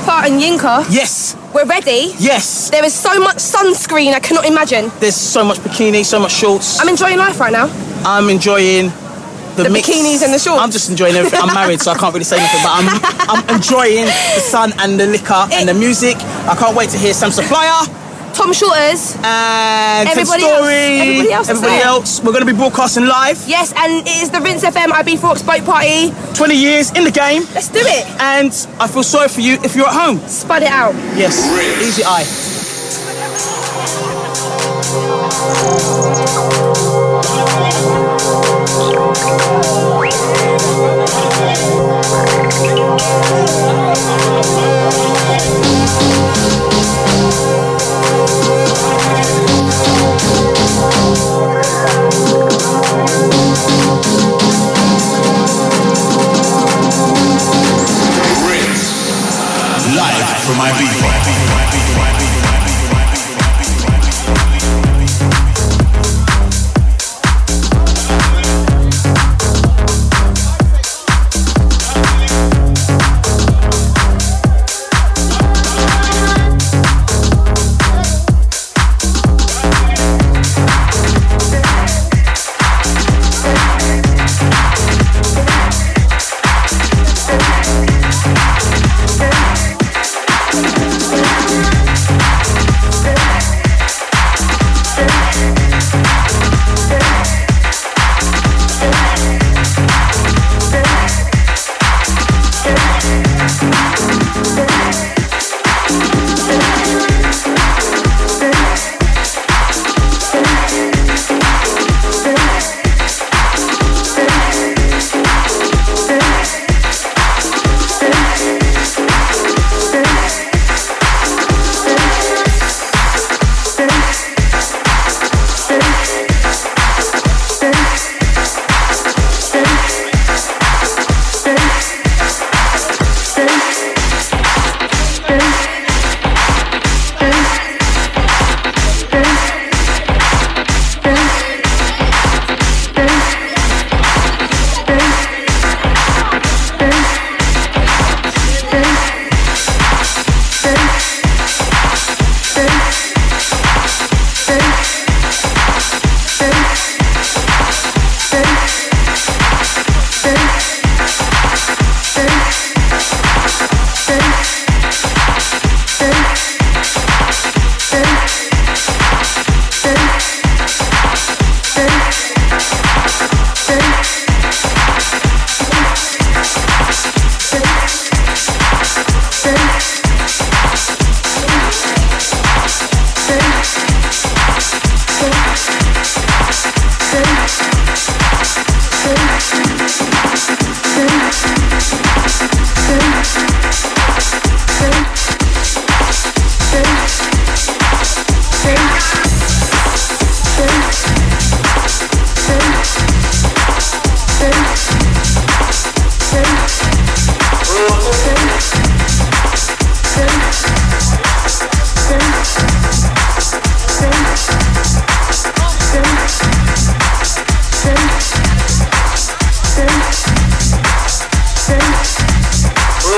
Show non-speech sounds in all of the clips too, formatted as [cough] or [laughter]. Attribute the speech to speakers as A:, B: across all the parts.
A: Tippa and Yinka,
B: Yes,
A: we're ready.
B: yes.
A: There is so much sunscreen, I cannot imagine.
B: There's so much bikini, so much shorts.
A: I'm enjoying life right now.
B: I'm enjoying the,
A: The bikinis and the shorts.
B: I'm just enjoying everything. I'm married, so I can't really say anything, but I'm I'm enjoying the sun and the liquor and the music. I can't wait to hear Sam Supplier
A: Tom Shortez.
B: and
A: Everybody
B: some
A: else. Everybody else is
B: Everybody else. We're going to be broadcasting live.
A: Yes, and it is the Rinse FM Ibiza Rocks Boat Party.
B: 20 years in the game,
A: Let's do it.
B: and I feel sorry for you if you're at home.
A: Spud it out.
B: Yes, easy eye.
C: Live from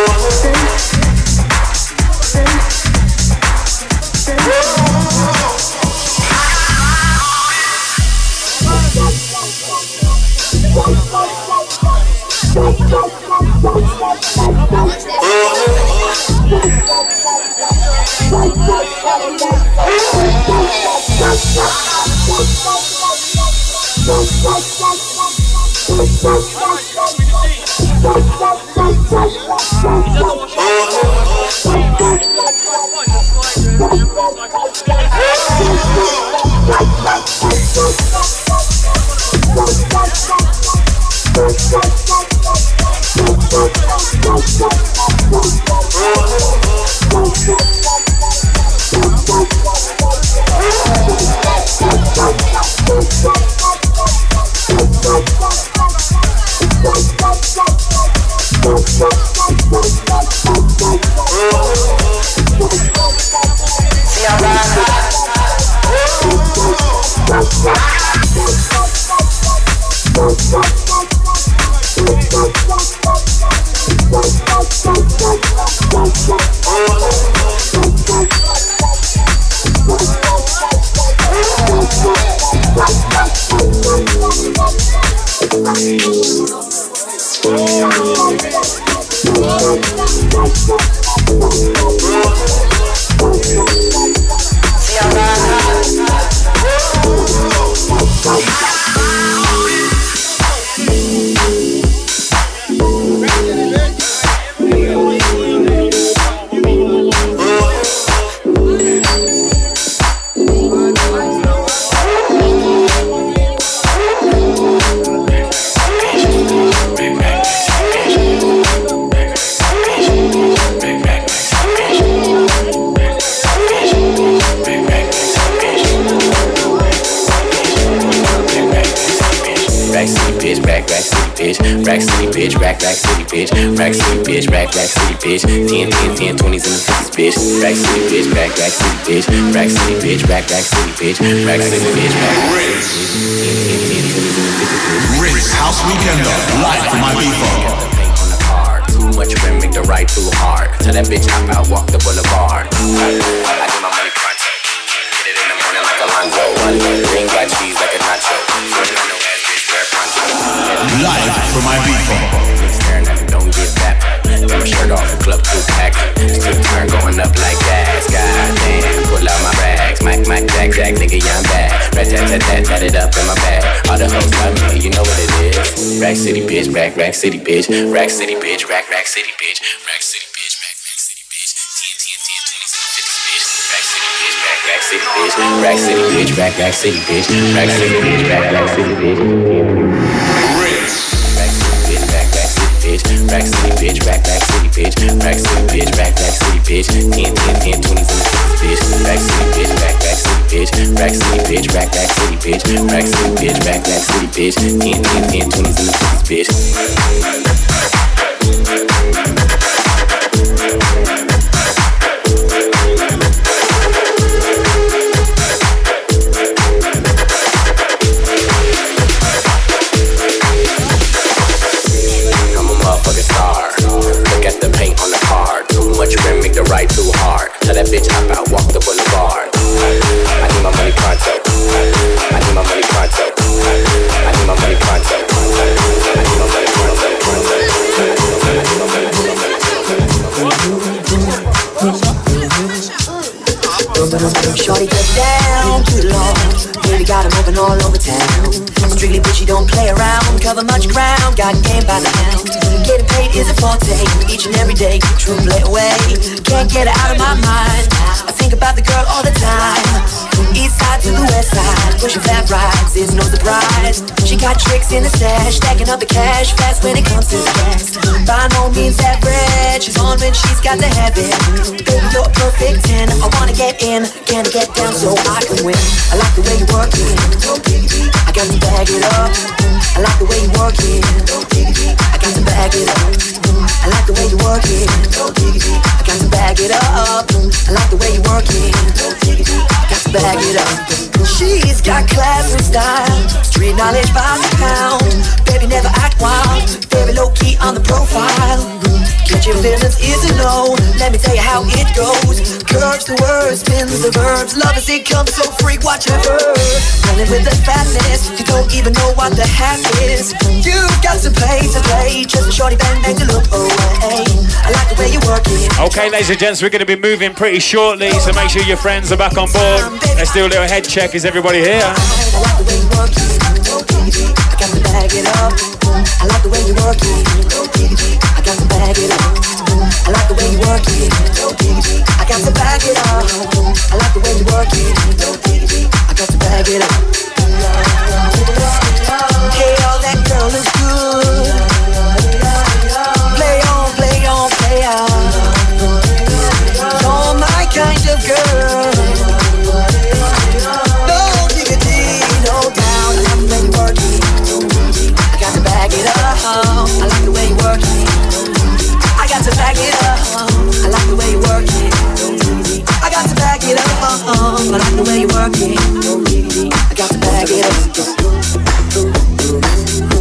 D: Oh,
E: city, bitch. Rack City, bitch, rack, rack city, bitch. Rack City, bitch, rack, rack city, bitch. Rack City, bitch, rack, rack city, bitch. Rack City, bitch. Rack City, bitch, rack, rack city, bitch. 10, 10, 10, 20s and the 50s, bitch. Rack City, bitch, rack, rack city, bitch. Rack City, bitch, rack, rack city, bitch. Rack City, bitch, rack, rack city, bitch. 10, 10, 10, 20s and the 50s, bitch.
F: Shorty get down to the law. Really got 'em moving all over town. Strictly bitchy, don't play around. Cover much ground, got game by the pound. Getting paid is a forte. Each and every day, true play away. Can't get it out of my mind. Think about the girl all the time. From east side to the west side, pushing fat rides is no surprise. She got tricks in the stash, stacking up the cash fast when it comes to gas. By no means average, she's on when she's got the habit. Baby, you're a perfect 10. I wanna get in, can I get down so I can win? I like the way you work it. I got to bag it up. I like the way you work it. I got to bag it up. I like the way you work it. I got to bag it up. I like the way you work She's got class and style, street knowledge by the pound. Baby, never act wild, very low key on the profile. Catch your feelings is a no. Let me tell you how it goes. Curves the words, spins the verbs. Love as it comes, so freak, watch her. Running with the fatness, you don't even know what the hack is. You got to play to play, just a shorty bang bang to look away. I like the way you work it.
G: Okay, ladies and gents, we're going to be moving pretty shortly, so make sure your friends are back on board. Let's do a little head check. Is everybody here?
F: Got to bag it up. I like the way you work it. I got to bag it up. I like the way you work it. I got to bag it up. I like the way you work it. I got to bag it up. Hey, all that girl is good. I like the way you work it. I got to bag it up.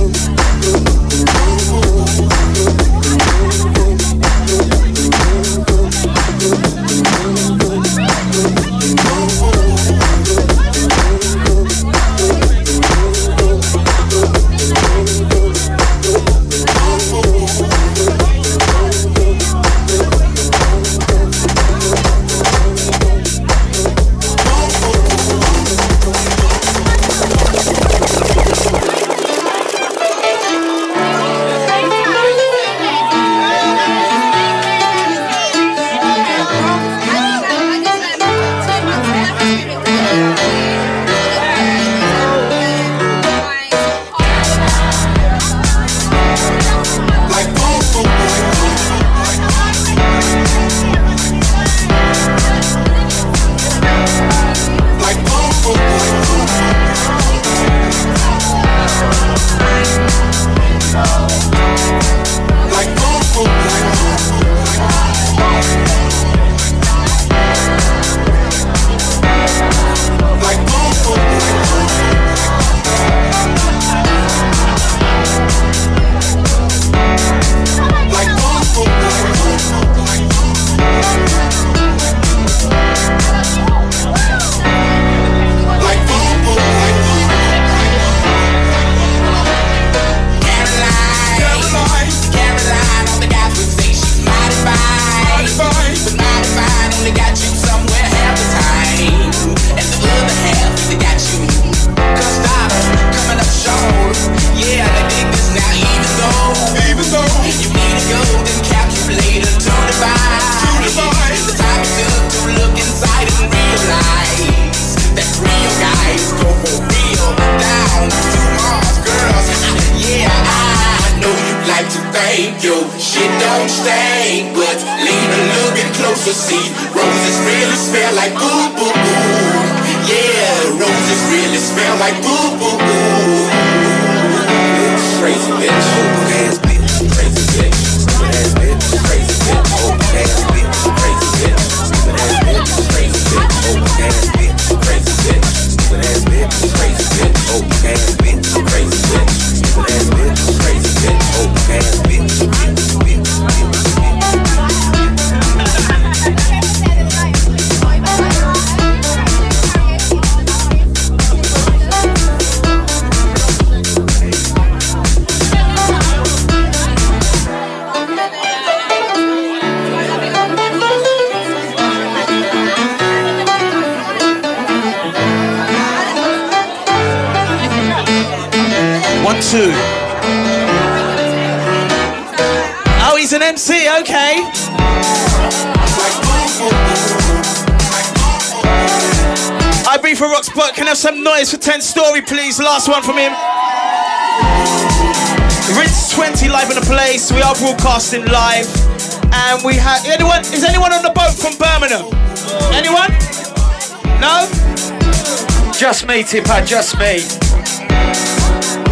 H: Just me, Tippa, just me.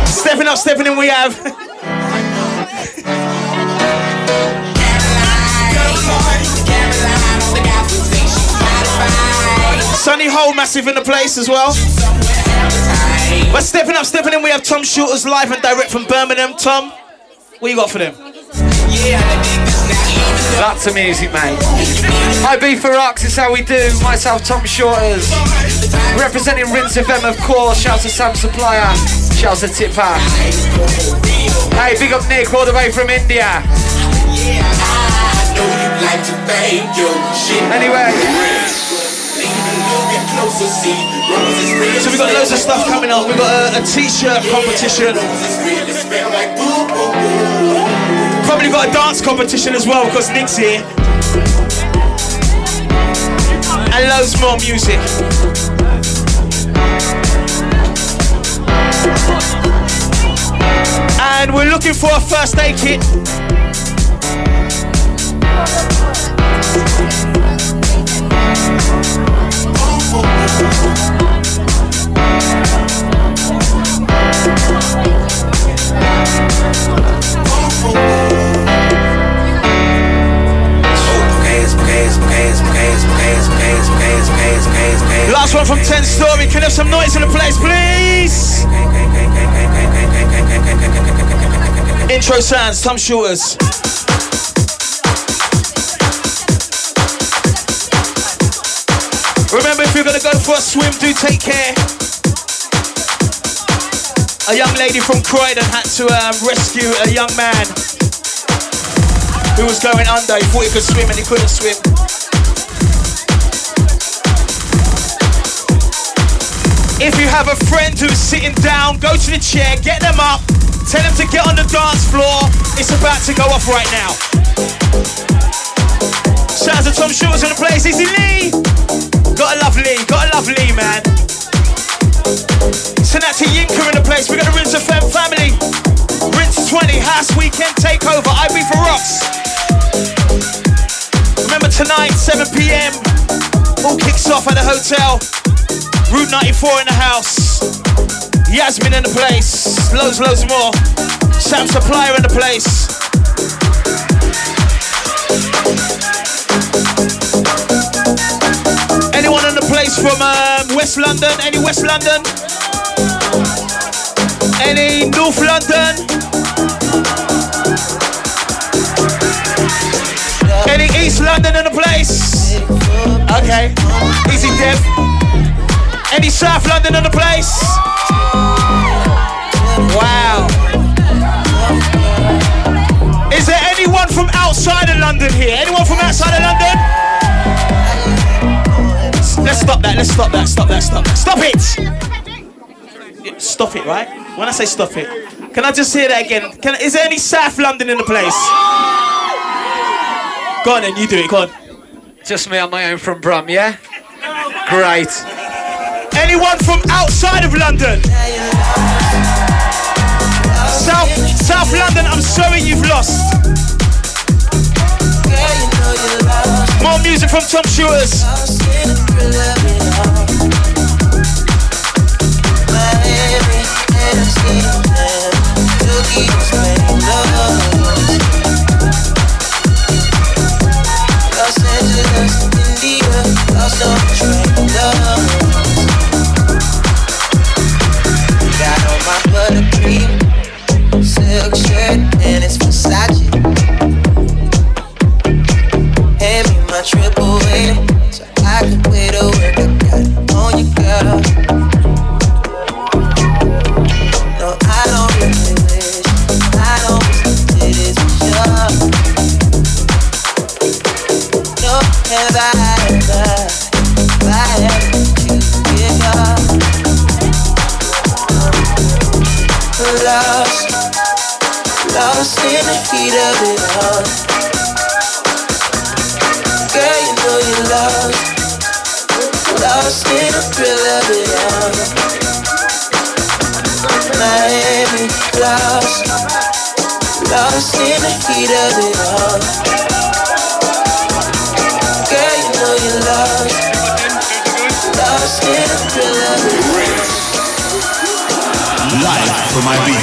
I: Stepping up, stepping in, we have. Sunny Hole massive in the place as well. But stepping up, stepping in, we have Tom Shortez live and direct from Birmingham. Tom, what you got for them?
H: Lots of music, mate. Ibiza Rocks, it's how we do. Myself, Tom Shortez. Representing Rinse FM, of course. Shout to Sam Supplier. Shout to Tippa. Hey, big up Nick, all the way from India. Anyway.
I: So we've got loads of stuff coming up. We've got a, a t-shirt competition. Probably got a dance competition as well because Nick's here. And loads more music. And we're looking for a first aid kit. Last one from 10 Story. Can I have some noise in the place, please? Intro sounds, Tom Shortez. Remember, if you're gonna go for a swim, do take care. A young lady from Croydon had to um, rescue a young man who was going under. He thought he could swim and he couldn't swim. If you have a friend who's sitting down, go to the chair, get them up, tell them to get on the dance floor. It's about to go off right now. Shout out to Tom Shortez in the place. Easy Lee. Gotta love Lee. Gotta love Lee, man. Send that to Yinka in the place. We're gonna rinse the fam family. Rinse 20 House Weekend Takeover. Ibiza Rocks. Remember tonight, 7 p.m. All kicks off at the hotel. Route 94 in the house. Yasmin in the place. Loads, loads more. Sam Supplier in the place. Anyone in the place from um, West London? Any West London? Any North London? Any East London in the place? Okay. Easy Dev. Any South London in the place? Wow. Is there anyone from outside of London here? Anyone from outside of London? Let's stop that. Let's stop that. Stop that. Stop that. Stop it. Stop it, right? When I say stop it, can I just hear that again? Can, is there any South London in the place? Go on then, you do it. Go on.
H: Just me on my own from Brum, yeah? Great.
I: Anyone from outside of London? South South London, I'm sorry you've lost. More music from Tom Shortez.
J: Lost in the thrill of it Got on my buttercream silk shirt and it's Versace. My triple A so I can play the work I got on you, girl. Lost, lost in the heat of it all. Girl, you know you're lost, lost in the thrill of it all. Miami, lost, lost in the heat of it all. Girl, you know you're lost, lost in the thrill.
C: Live from my beat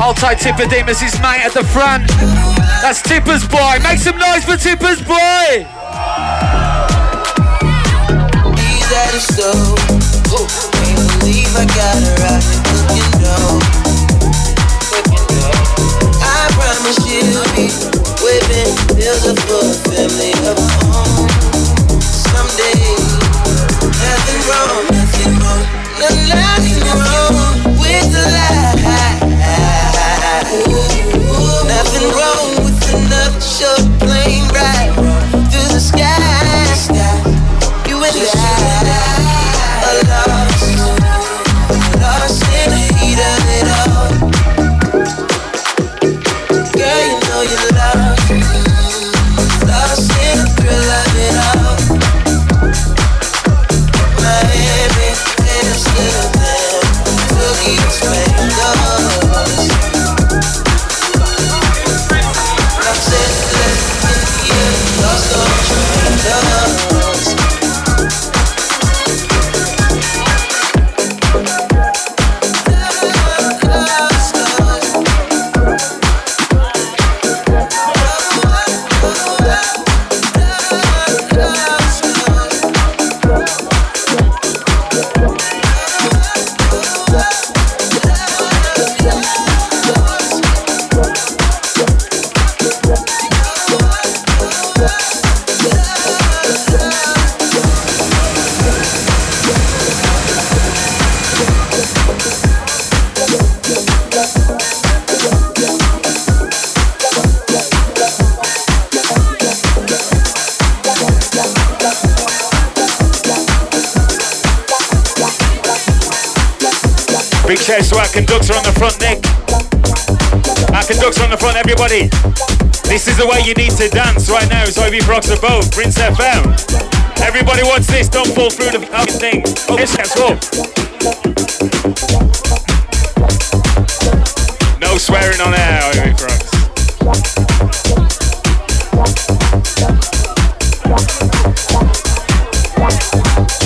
H: Hold tight, Tippa Demas, his mate at the front. That's Tippa's boy. Make some noise for Tippa's boy.
J: He's at his stove. Can't believe I got her out here cooking dough. Cooking dough. I promise you'll be whipping bills up for a family of her own. Someday, nothing wrong, nothing wrong, no, nothing wrong with the lie.
G: Conductor on the front, Nick. Our conductor on the front, everybody. This is the way you need to dance right now. So you rocks the boat, Rinse FM. Everybody watch this, don't fall through the fucking thing. Oh, let's go. No swearing on air, Ibiza Rocks.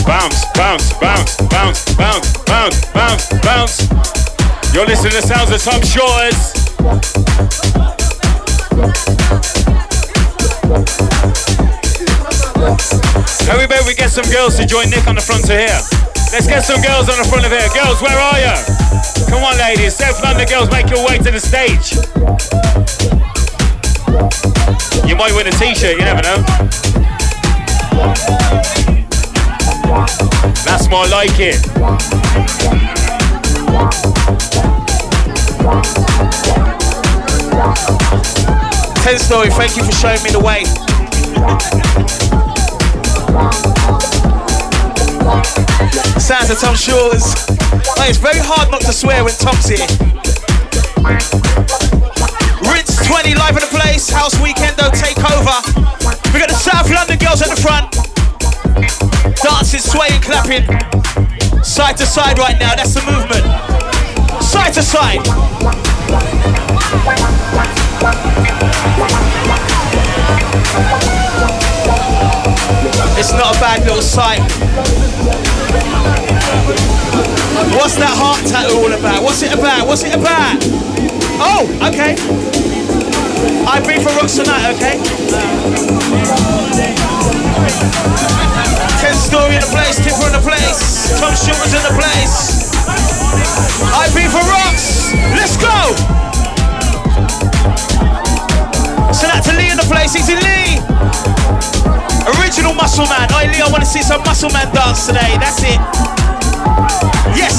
G: Bounce, bounce, bounce, bounce, bounce, bounce, bounce. You're listening to the sounds of Tom Shortez. How about we get some girls to join Nick on the front of here? Let's get some girls on the front of here. Girls, where are you? Come on, ladies. South London girls, make your way to the stage. You might win a t-shirt, you never know. That's more like it.
I: Ten Story, thank you for showing me the way. Sounds of Tom Shortez. It's very hard not to swear when Tom's here. Rinse 20 live in the place. House Weekendo take over. We got the South London girls at the front. Dancing, swaying, clapping. Side to side right now. That's the movement. Side to side. It's not a bad little sight. What's that heart tattoo all about? What's it about? What's it about? Oh, okay. I breathe for tonight, okay? Muscle man dance today. That's it. Yes.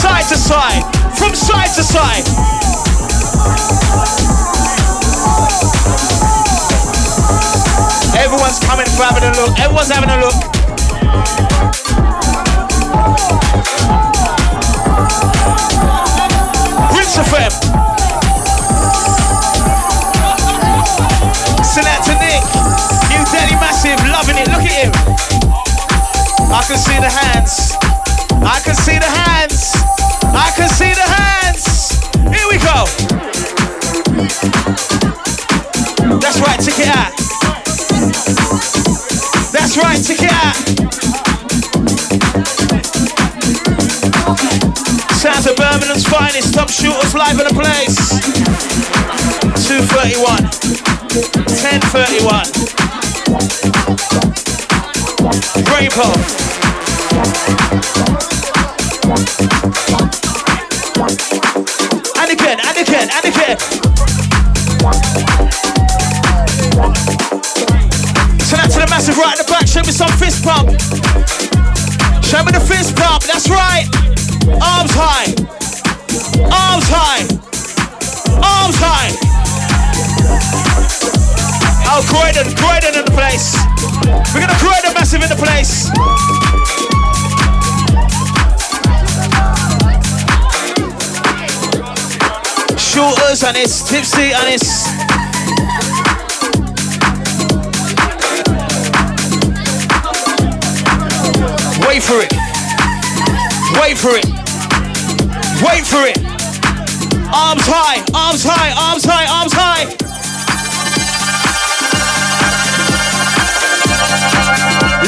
I: Side to side. From side to side. Everyone's coming for having a look. Everyone's having a look. Rinse FM. Loving it. Look at him. I can see the hands. I can see the hands. I can see the hands. Here we go. That's right, check it out. That's right, check it out. Sounds of Birmingham's finest, top shooters live in the place. 231. 1031. Show me the fist pump. That's right. Arms high. Croydon, Croydon in the place. We're gonna Croydon massive in the place. Shortez and it's tipsy and it's Wait for it. Wait for it. Wait for it. Arms high, arms high, arms high, arms high.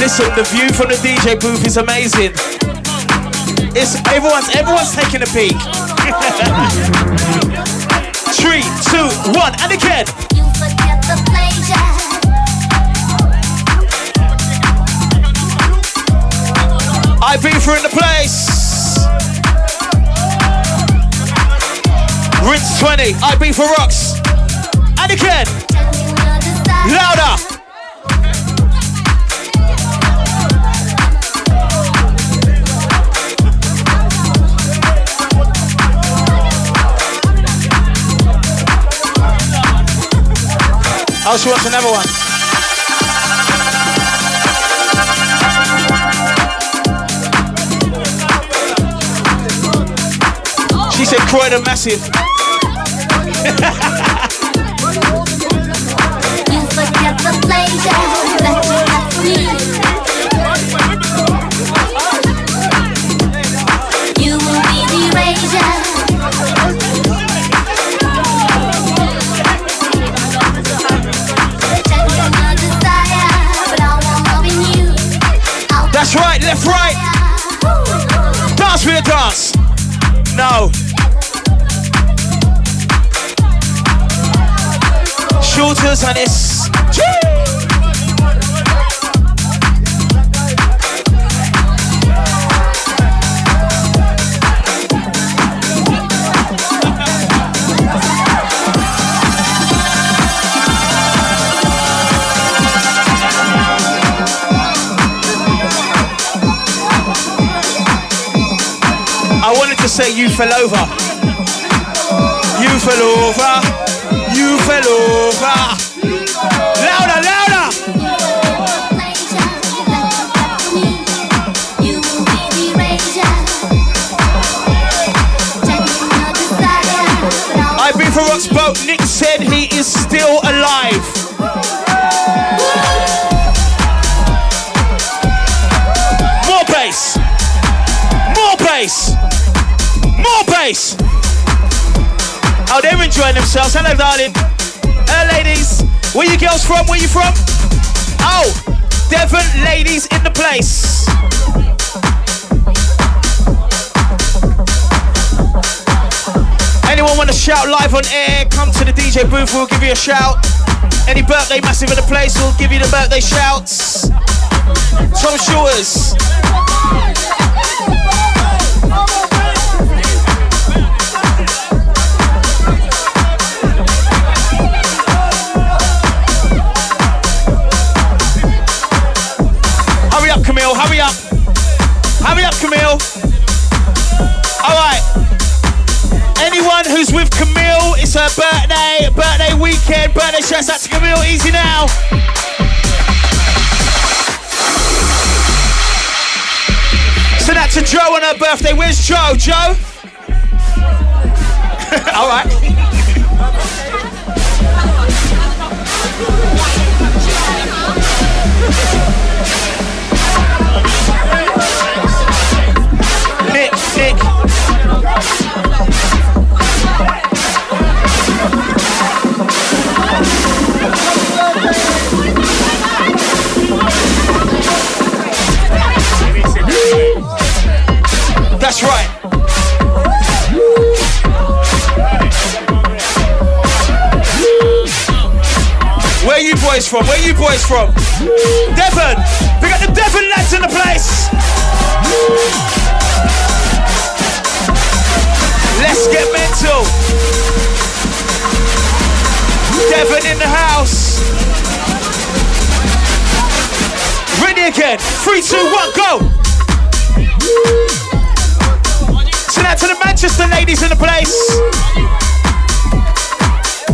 I: Listen, the view from the DJ booth is amazing. It's everyone's everyone's taking a peek. [laughs] Three, two, one, and again. Ibiza in the place. Rinse 20. I be for rocks. And again. Louder. Oh, she wants another one. She said Croydon massive. [laughs] That's Shortez. I wanted to say you fell over. You fell over. You fell over. Louder, louder. I've been for Rock's boat. Nick said he is still alive. More bass. More bass. More bass. Oh, they're enjoying themselves. Hello, darling. Hello, ladies. Where you girls from? Where you from? Oh, Devon ladies in the place. Anyone want to shout live on air? Come to the DJ booth. We'll give you a shout. Any birthday massive in the place, we'll give you the birthday shouts. Tom Shortez. Birthday, birthday weekend, birthday shouts out to Camille. Easy now. Send that to Joe on her birthday. Where's Joe? Joe? [laughs] All right. Boys from? Where you boys from? Devon. We got the Devon lads in the place. Let's get mental. Devon in the house. Ready again. Three, two, one, go. Send out to the Manchester ladies in the place.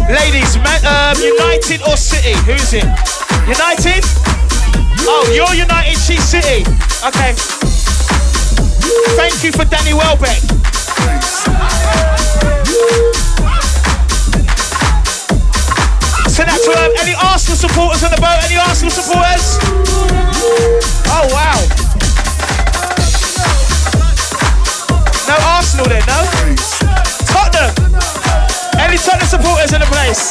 I: Ladies, Man, um, United or City? Who's it? United? Oh, you're United, she's City. Okay. Thank you for Danny Welbeck. Send out to um, any Arsenal supporters on the boat. Any Arsenal supporters? Oh wow. No Arsenal then, no? Any Tottenham supporters in the place?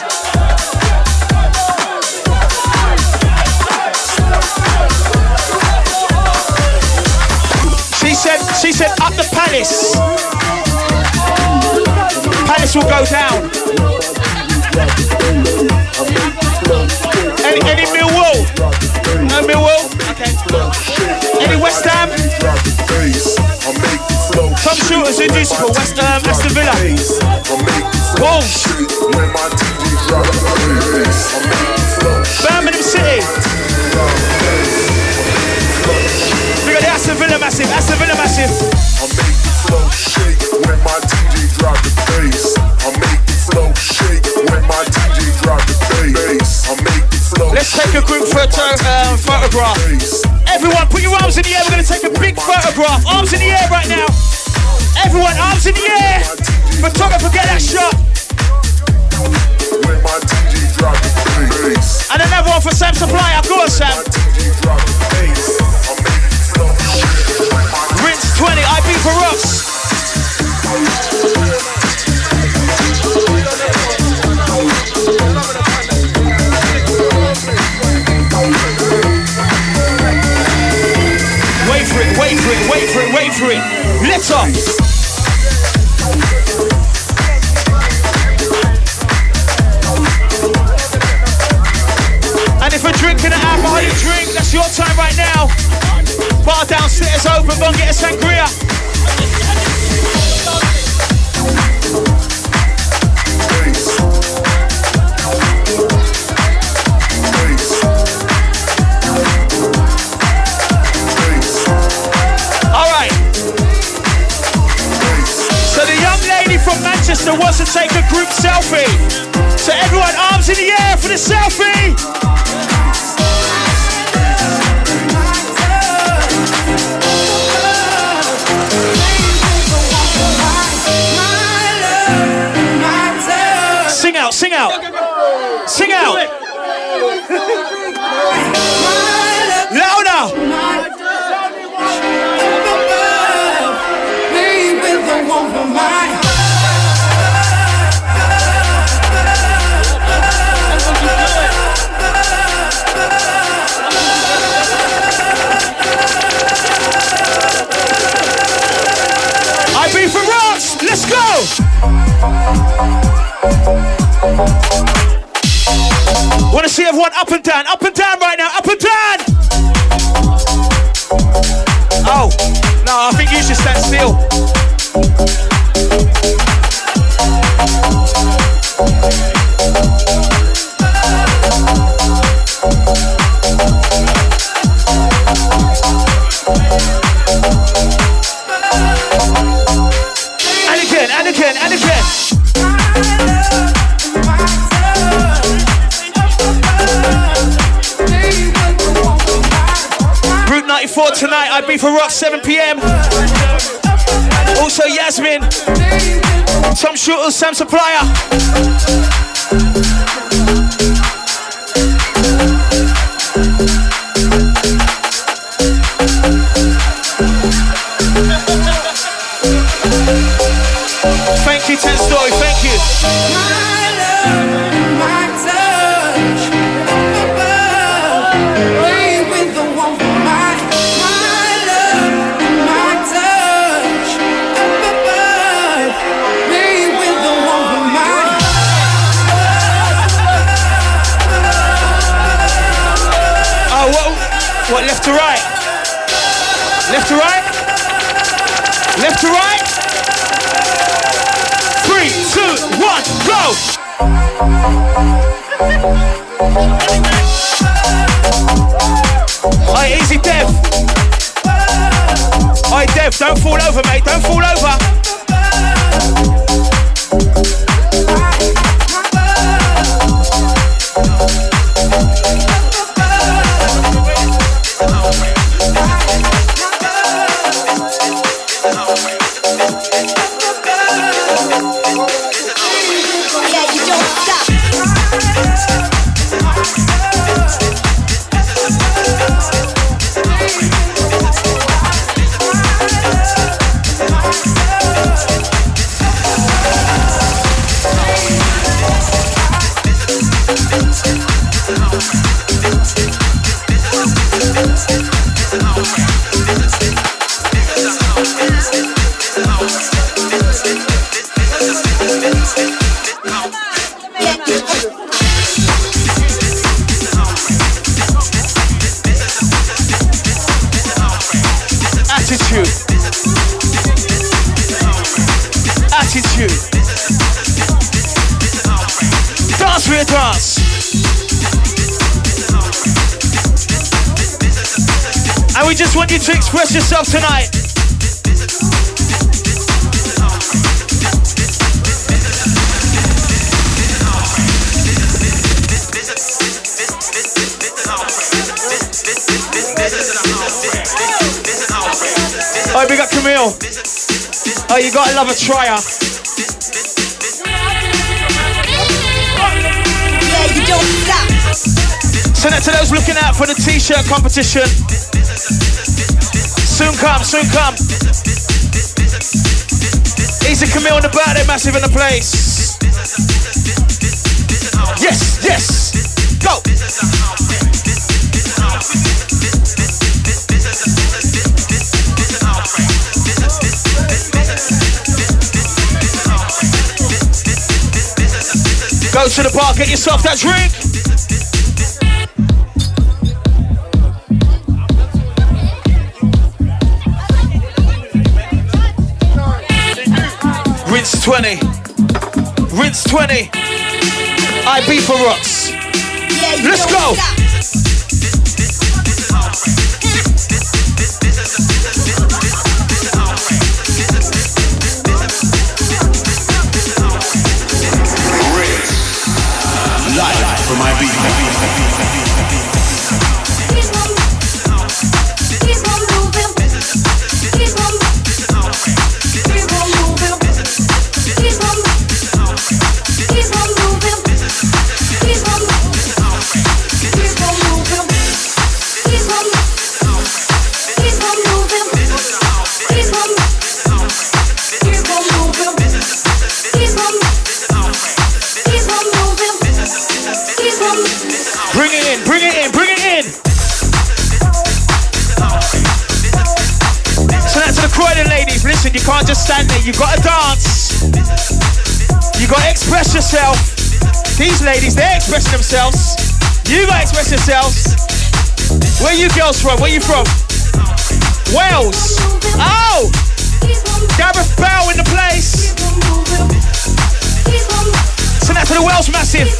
I: She said, she said, up the palace. Palace will go down. Any, any Millwall? No Millwall? Okay. Any West Ham? Tom Shortez in inducible. West Ham, Aston Villa. Wolves. Birmingham City. We got the Aston Villa massive. Aston Villa massive. Let's take a group photo, um, photograph. Everyone, put your arms in the air. We're to take a big photograph. Arms in the air right now. Everyone, arms in the air. Photographer, get that shot. And another one for Sam Supply. Go on, Sam. Rinse 20, IB for us. Wait for it, wait for it, wait for it, wait for it. Let's off. Your time right now. Bar downstairs open, go and get a sangria. All right. So the young lady from Manchester wants to take a group selfie. So everyone, arms in the air for the selfie. Sing out, sing out. Sing out. Louder. beat Let's go. Want to see everyone up and down, up and down right now, up and 94 tonight, Ibiza Rock 7 p.m. Also Yasmin, Tom Shortez, Sam Supplier. What, left to right? Left to right? Left to right? Three, two, one, go! Alright, easy, Dev. Alright, Dev, don't fall over, mate. Don't fall over.
K: Yeah,
I: just want you to express yourself tonight. Oh, we got Camille. Oh, you gotta love a trier.
K: Yeah, you don't stop.
I: Send it to those looking out for the t-shirt competition. Soon come, soon come. Easy Camille on the birthday, massive in the place. Yes, yes. Go. Go to the bar, get yourself that drink. 20. Rinse 20. I beat for rocks. Let's go.
L: You gotta dance. You gotta express yourself. These ladies, they're expressing themselves. You gotta express yourselves. Where you girls from? Where you from? Wales. Oh! Gareth Bale in the place. Send that to the Wales Massive.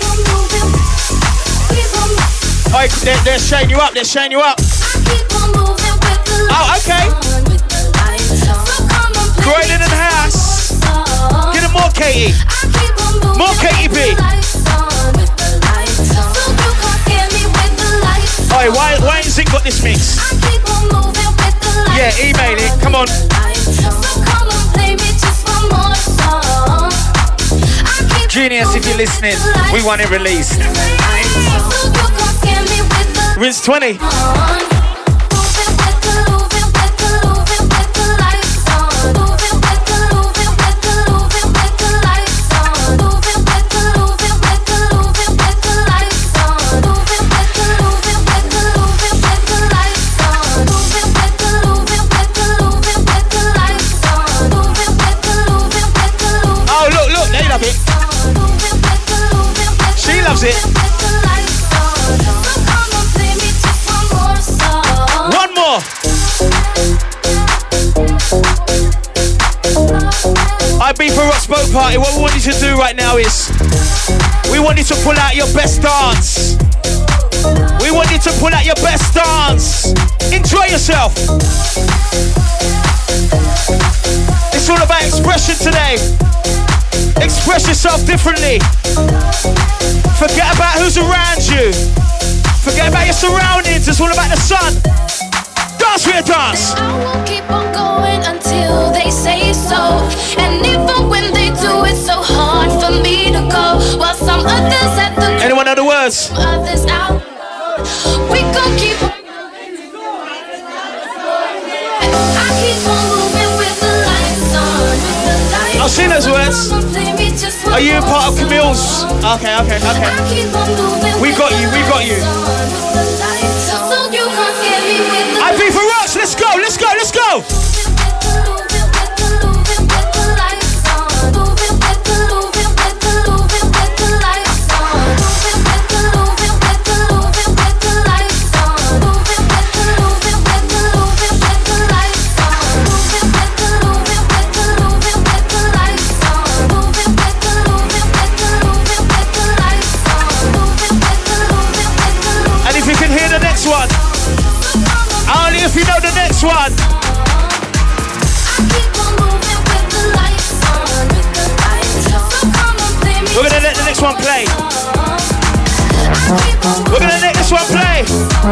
L: Oh, they're, they're showing you up. They're showing you up. Oh, okay. Croydon in the house. Get it more, Katie. More Katy B. Oi, why, why ain't Zinc got this mix? Yeah, email it. Come on.
H: Genius, if you're listening, we want it released.
L: Rinse 20. Party. What we want you to do right now is we want you to pull out your best dance. We want you to pull out your best dance. Enjoy yourself. It's all about expression today. Express yourself differently. Forget about who's around you. Forget about your surroundings. It's all about the sun. Dance with a dance.
M: I will keep on going until they say so. And even when they do, it's so hard for me to go. While some others at the
L: Anyone know the words?
M: others out. We gon' keep on. I keep on moving with the lights on. With the lights
L: I'll sing those words.
M: on. Play me just one
L: Are you part of. Camille's? Okay, okay, okay.
M: I keep on moving
L: We got you, we got you. Go,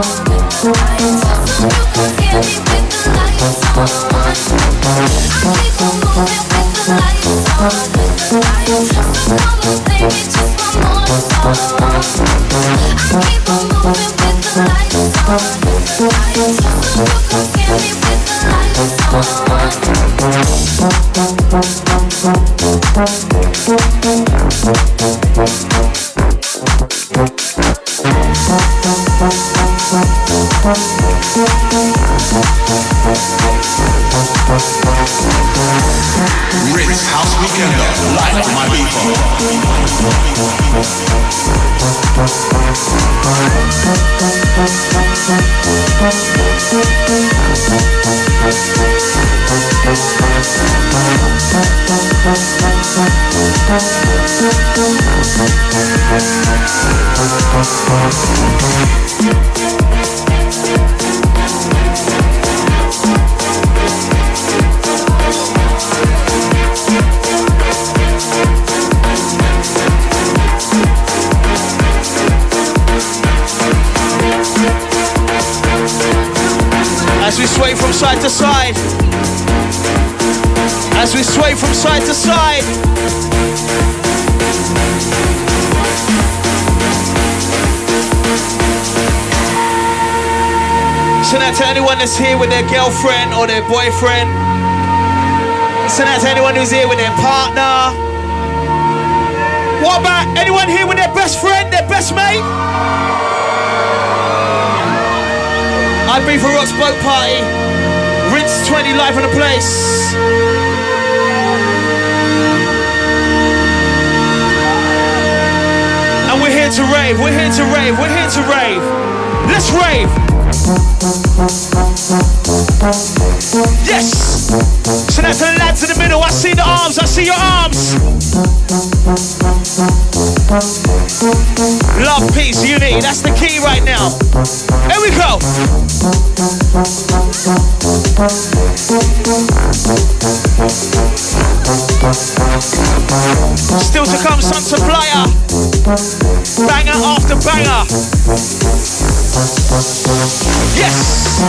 L: play.
I: Ritz House Weekend live on my.
L: to anyone that's here with their girlfriend or their boyfriend. Send out to anyone who's here with their partner. What about anyone here with their best friend, their best mate? Ibiza Rock's Boat Party. Rinse 20 life on the place.
I: And we're here to rave, we're here to rave, we're here to rave. Let's rave! Yes. So that's the lads in the middle. I see the arms. I see your arms. Love, peace, unity. That's the key right now. Here we go. Still to come. Banger after banger. Yes.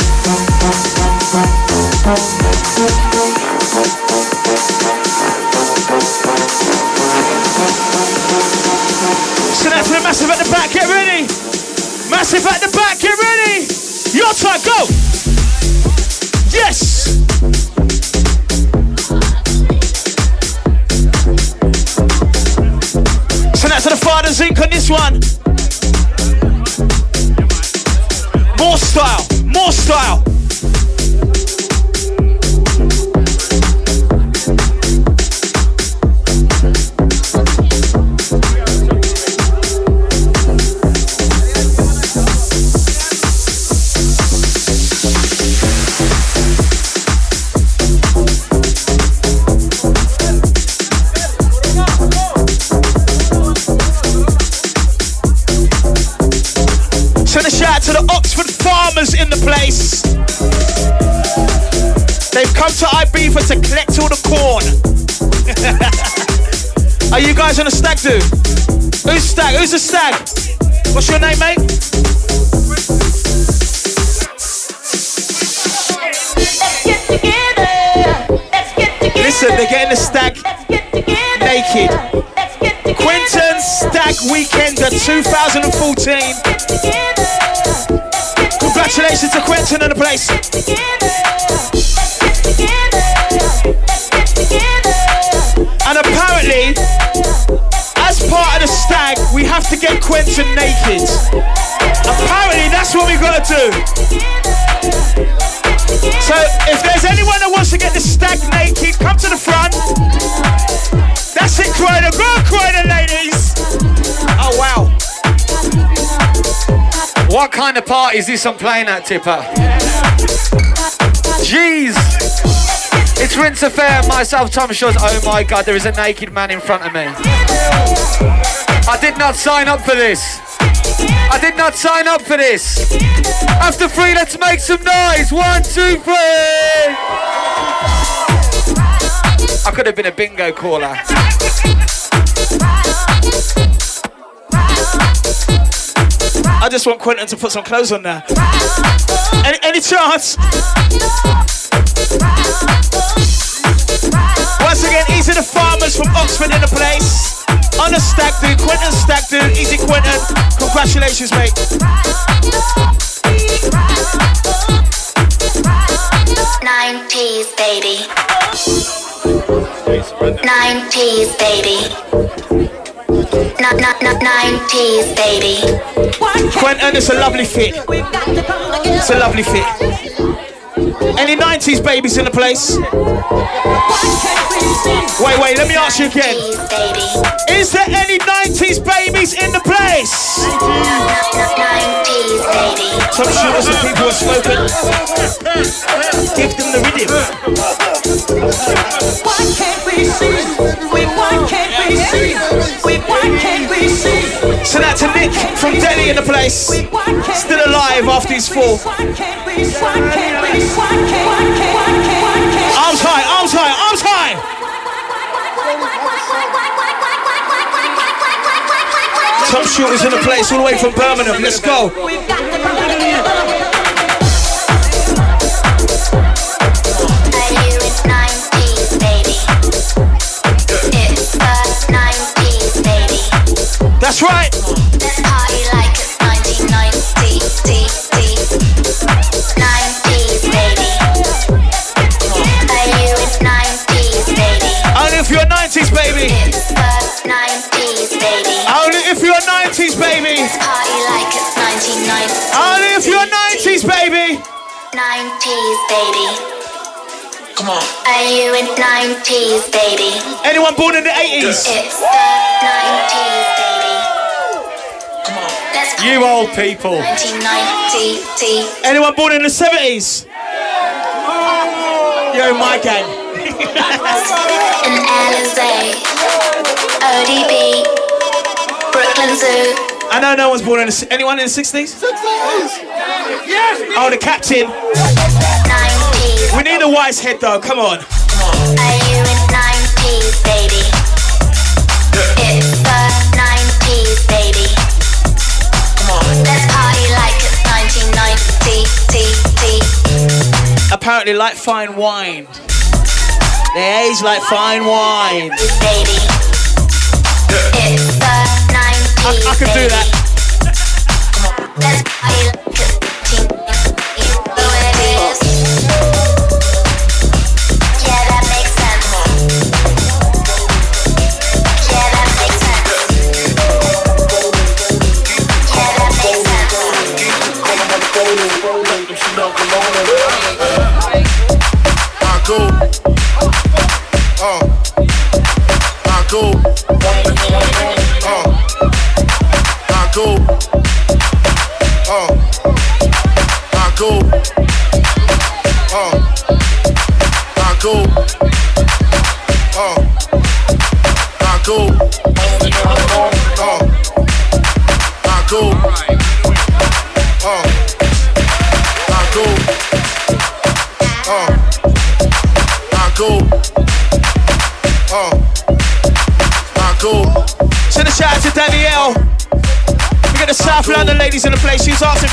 I: So that's the massive at the back. Get ready. Massive at the back. Get ready. Your time. Go. Yes. So that's the father zinc on this one. Style, more style. To Ibiza to collect all the corn. [laughs] Are you guys on a stag do? Who's stag? Who's a stag? What's your name, mate? Listen, they're getting the stag naked. Quinton Stag Weekender 2014. Congratulations to Quentin and the place. To get Quentin naked. Apparently, that's what we've gotta do. So, if there's anyone that wants to get the stag naked, come to the front. That's it, Croydon. Go on, Croydon, ladies. Oh, wow.
H: What kind of party is this I'm playing at, Tippa? Jeez! It's Rinse FM, myself, Tom Shortez. Oh my god, there is a naked man in front of me. I did not sign up for this. I did not sign up for this. After three, let's make some noise. One, two, three. I could have been a bingo caller.
I: I just want Quentin to put some clothes on there. Any, any chance? Once again, easy the farmers from Oxford in the place. On the stack dude, Quentin stack dude, easy Quentin. Congratulations, mate.
K: Nine P's, baby. Nine P's, baby. Not, not, not nine P's, baby.
I: Quentin, it's a lovely fit. It's a lovely fit. Any 90s babies in the place? Wait, wait, let me ask you again. Is there any 90s babies in the place?
K: Nine P's, baby.
I: Some shooters and people have spoken. Give them the rhythm.
N: Why can't we see? We why can't we see? We why can't we see?
I: So that's to Nick from Delhi in the place. Still alive after he's full. Arms high, arms high, arms high. Top shooters in the place all the way from Birmingham. Let's go. That's right.
K: Let's party like it's 1990. T, T. Nine P's, baby. Are you in nine P's, baby?
I: Only you're 90s, baby. 90s, baby. Come on.
K: Are you in 90s, baby?
I: Anyone born in the 80s?
K: It's the 90s, baby. Come on.
G: Let's you old people.
K: 1990.
I: Anyone born in the 70s? You're in my gang. [laughs]
K: in LSA, ODB, Brooklyn Zoo.
I: I know no one's born in the. Anyone in the 60s? 60s! Yes! Oh, the captain.
K: 90s.
I: We need a wise head though, come on.
K: Are you in 90s, baby? It's the 90s, baby. Let's party like it's 1990.
I: Apparently, like fine wine. They age like fine wine.
K: Baby. It's the 90s.
I: I, I can do that.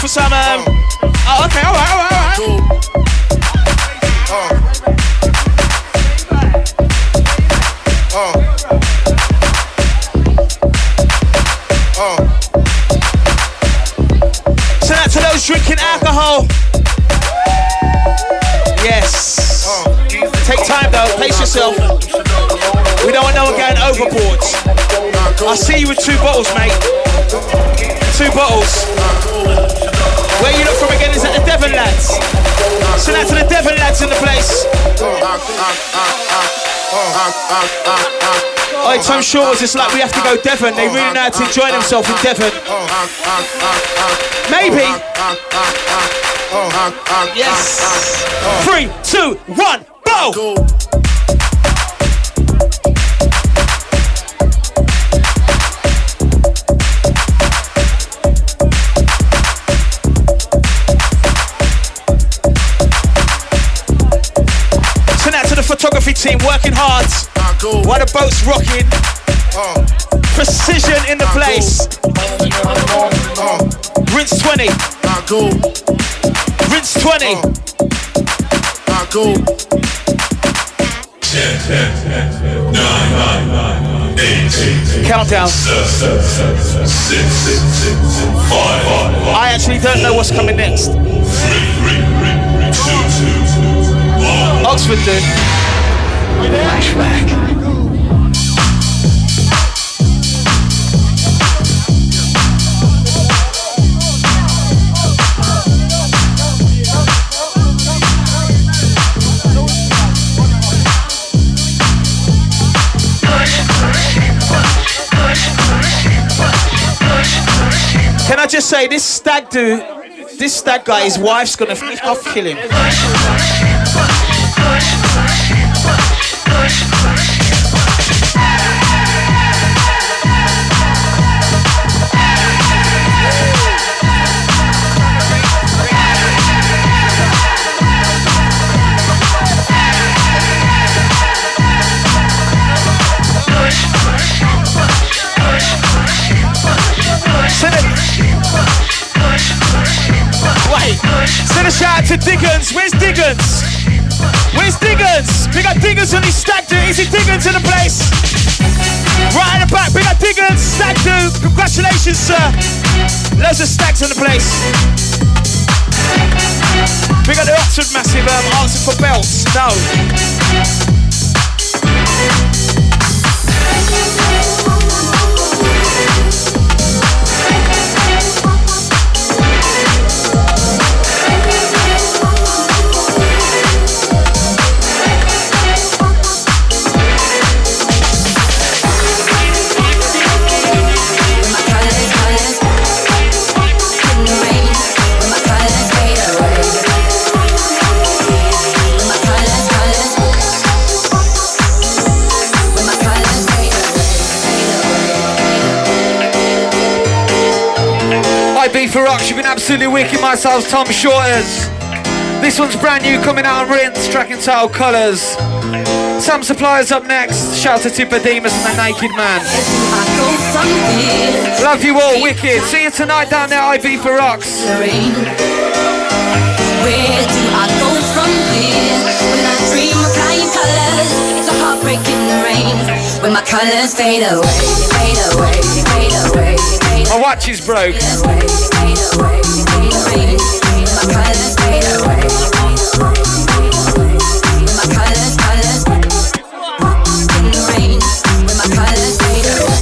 I: For. Um... Oi, Tom Shortez, it's like we have to go Devon. They really know how to enjoy themselves in Devon. Maybe. Yes. Three, two, one, go! Send out to the photography team working hard. Cool. The boat's rocking, oh. precision in the place. Oh. Cool. Rinse 20. Not cool. Rinse 20.
C: Uh, not cool.
O: 10, 10, 10, 9, 9, 9, 8,
I: Countdown.
O: 7,
I: I actually don't know what's coming next. Oxford, dude.
O: Flashback.
I: Say, this stag dude, this stag guy, his wife's gonna off kill him. A shout out to Diggins. Where's Diggins? Where's Diggins? Big up Diggins on his stag do. Easy Diggins in the place. Right in the back. Big up Diggins. Stag do. Congratulations, sir. Loads of stags in the place. Big up the Oxford Massive um, answer for belts. No.
H: For rocks, you've been absolutely wicked myself, Tom Shortez. This one's brand new, coming out on Rinse, track and title Colours. Sam Suppliers up next, shout out to Demas and the Naked Man. Love you all, wicked. See you tonight down there, Ibiza Rocks.
P: breaking the rain when my colors fade away, fade away, fade away. Fade away.
H: My watch is broke.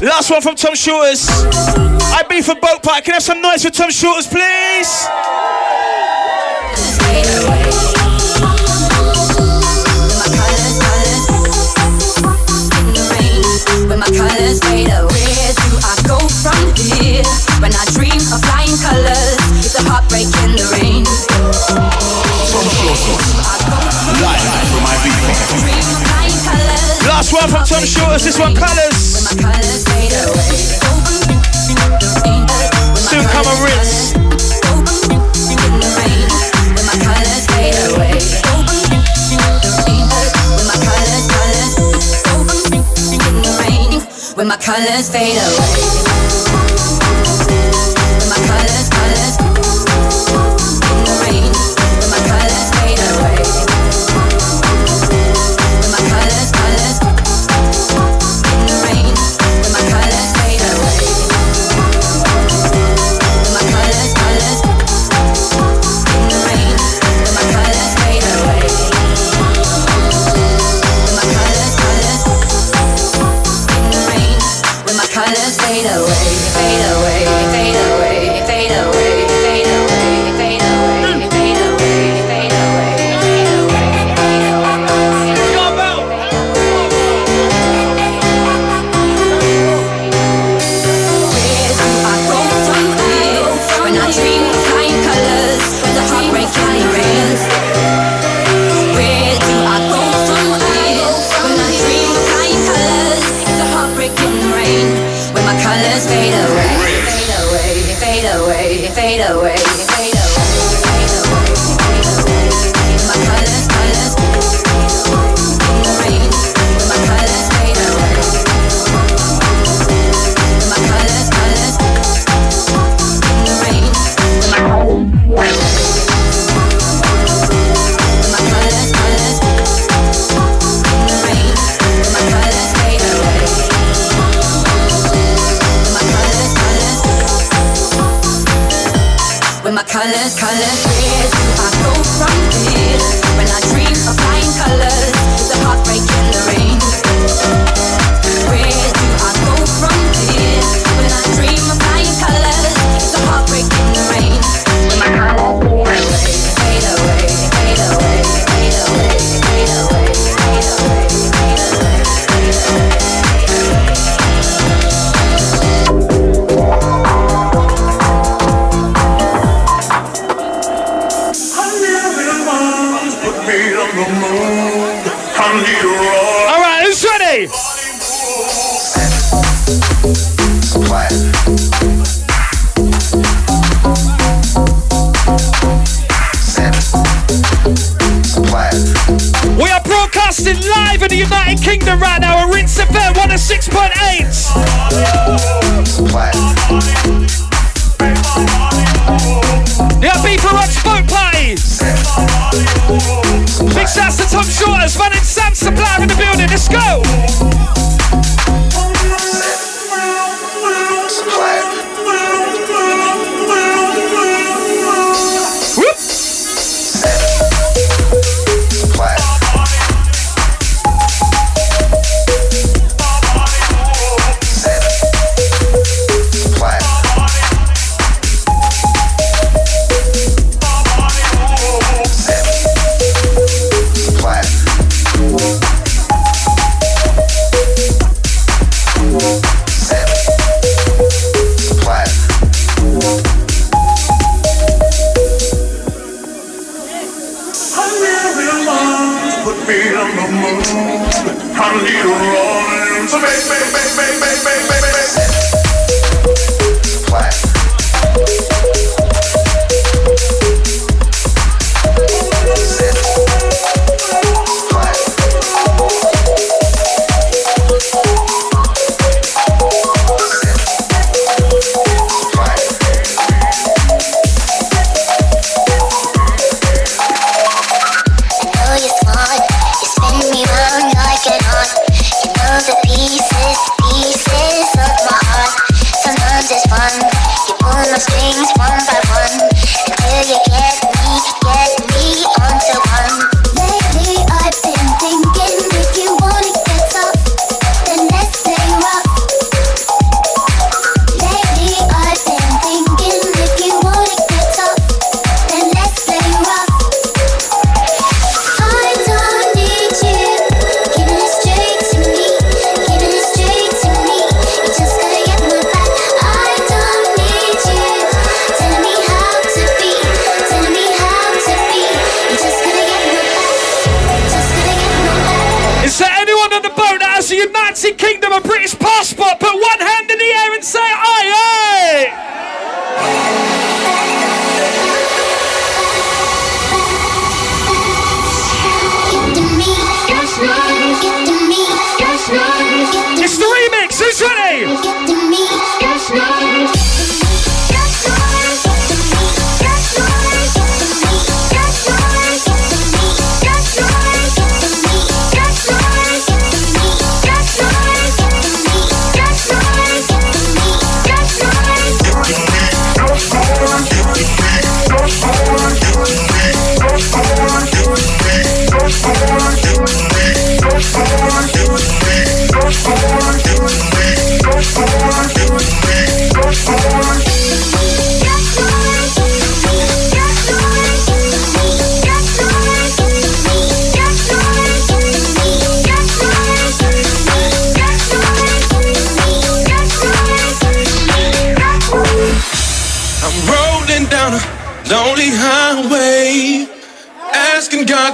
I: Last one from Tom Shortez. I be for boat park. Can I have some noise for Tom Shortez, please?
P: my colors fade away. Do I go from here? When I dream of flying colors, it's a heartbreak in the rain.
C: From
P: Shortez.
I: Last one from Tom Shortez, this one colors.
P: When my colors fade away.
I: Soon come a rinse.
P: colors fade away.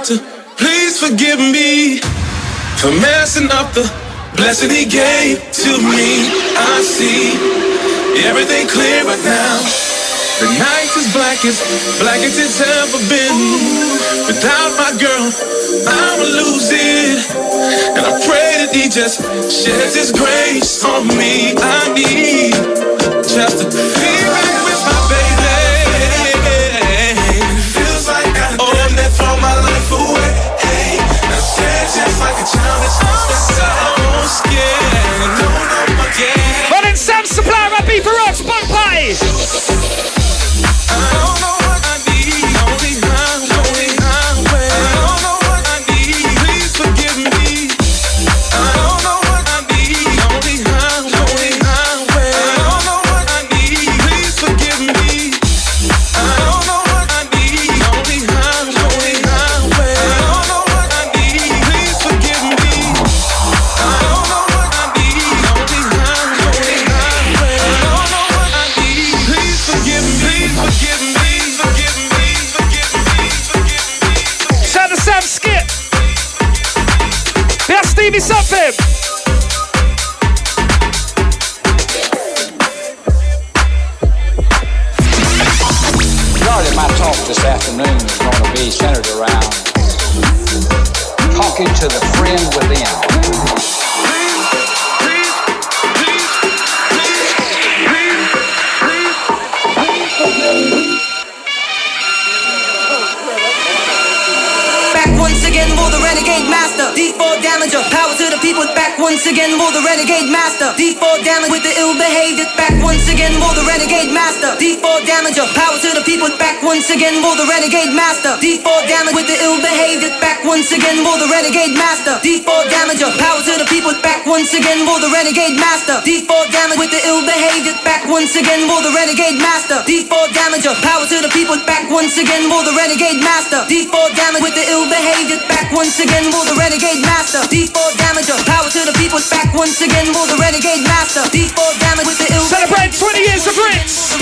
G: To please forgive me for messing up the blessing He gave to me. I see everything clear right now. The night is black as black as it's ever been. Without my girl, I'ma lose it. And I pray that He just sheds His grace on me. I need just to just like a child, it's just so scared. Don't know my game.
H: Well, then Sam Supplier, right beat for rocks, bunk party.
P: Again the renegade master. D4 damage with the ill behavior. Back once again for the renegade master. D4 damager. Power to the people. Back once again for the renegade master. D4 damage with the ill behavior. Back once again for the renegade master. D4 damager. Power to the people. Back once again for the renegade master. D4 damage with the ill behavior. Back once again for the renegade master. D4 damager. Power to the people. Back once again for the renegade master. D4 damage with the ill behavior. Back once again for the renegade master. D4 damager. Power to the people. Back once again for the renegade master. D4 damage with the ill
H: Celebrate 20 years of Rinse.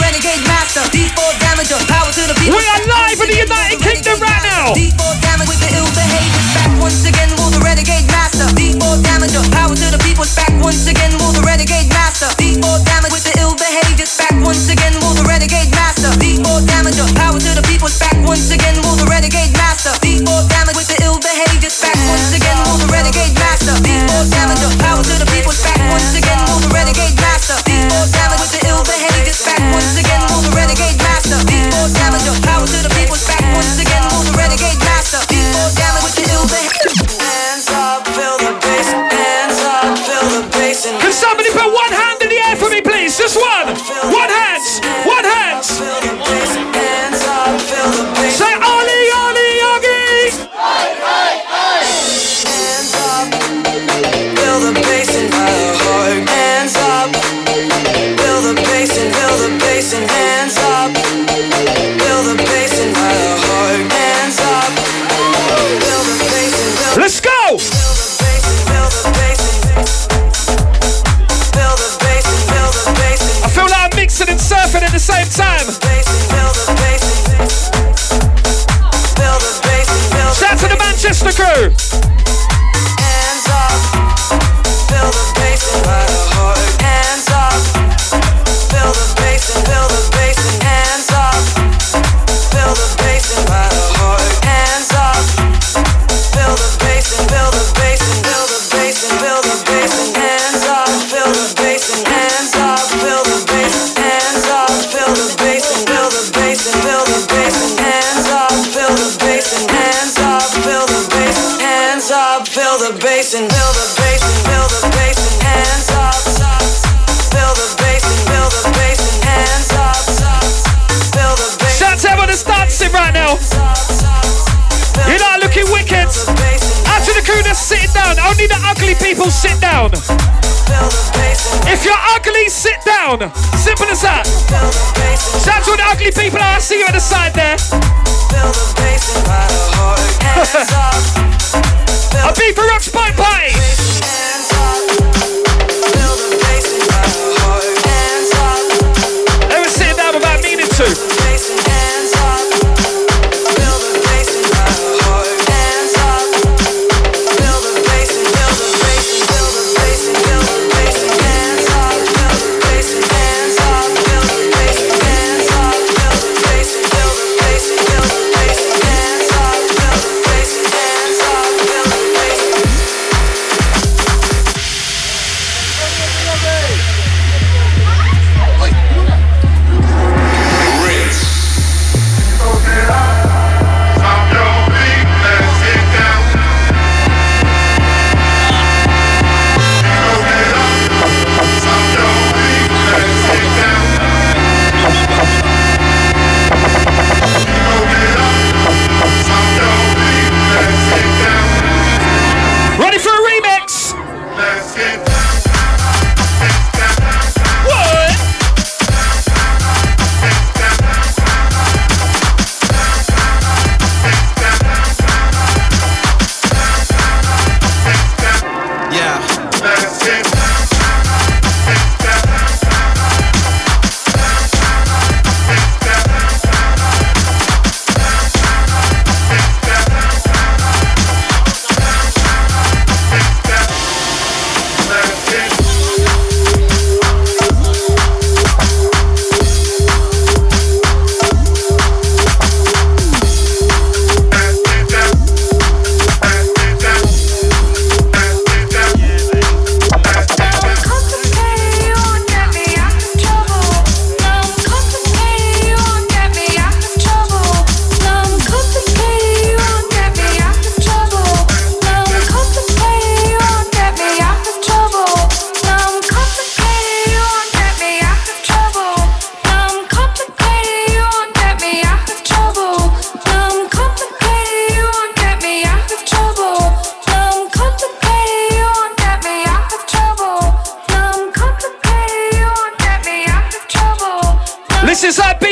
P: The. D4 damager. Power to the people.
H: We are live in the United Kingdom right now.
P: D4 damage with the ill behavior. Back once again for the renegade master. D4 damager. Power to the people. Back once again for the renegade master. D4 damage with the ill. Back once again for the renegade master. D4 damager. Power to the people. Back once again for the renegade master.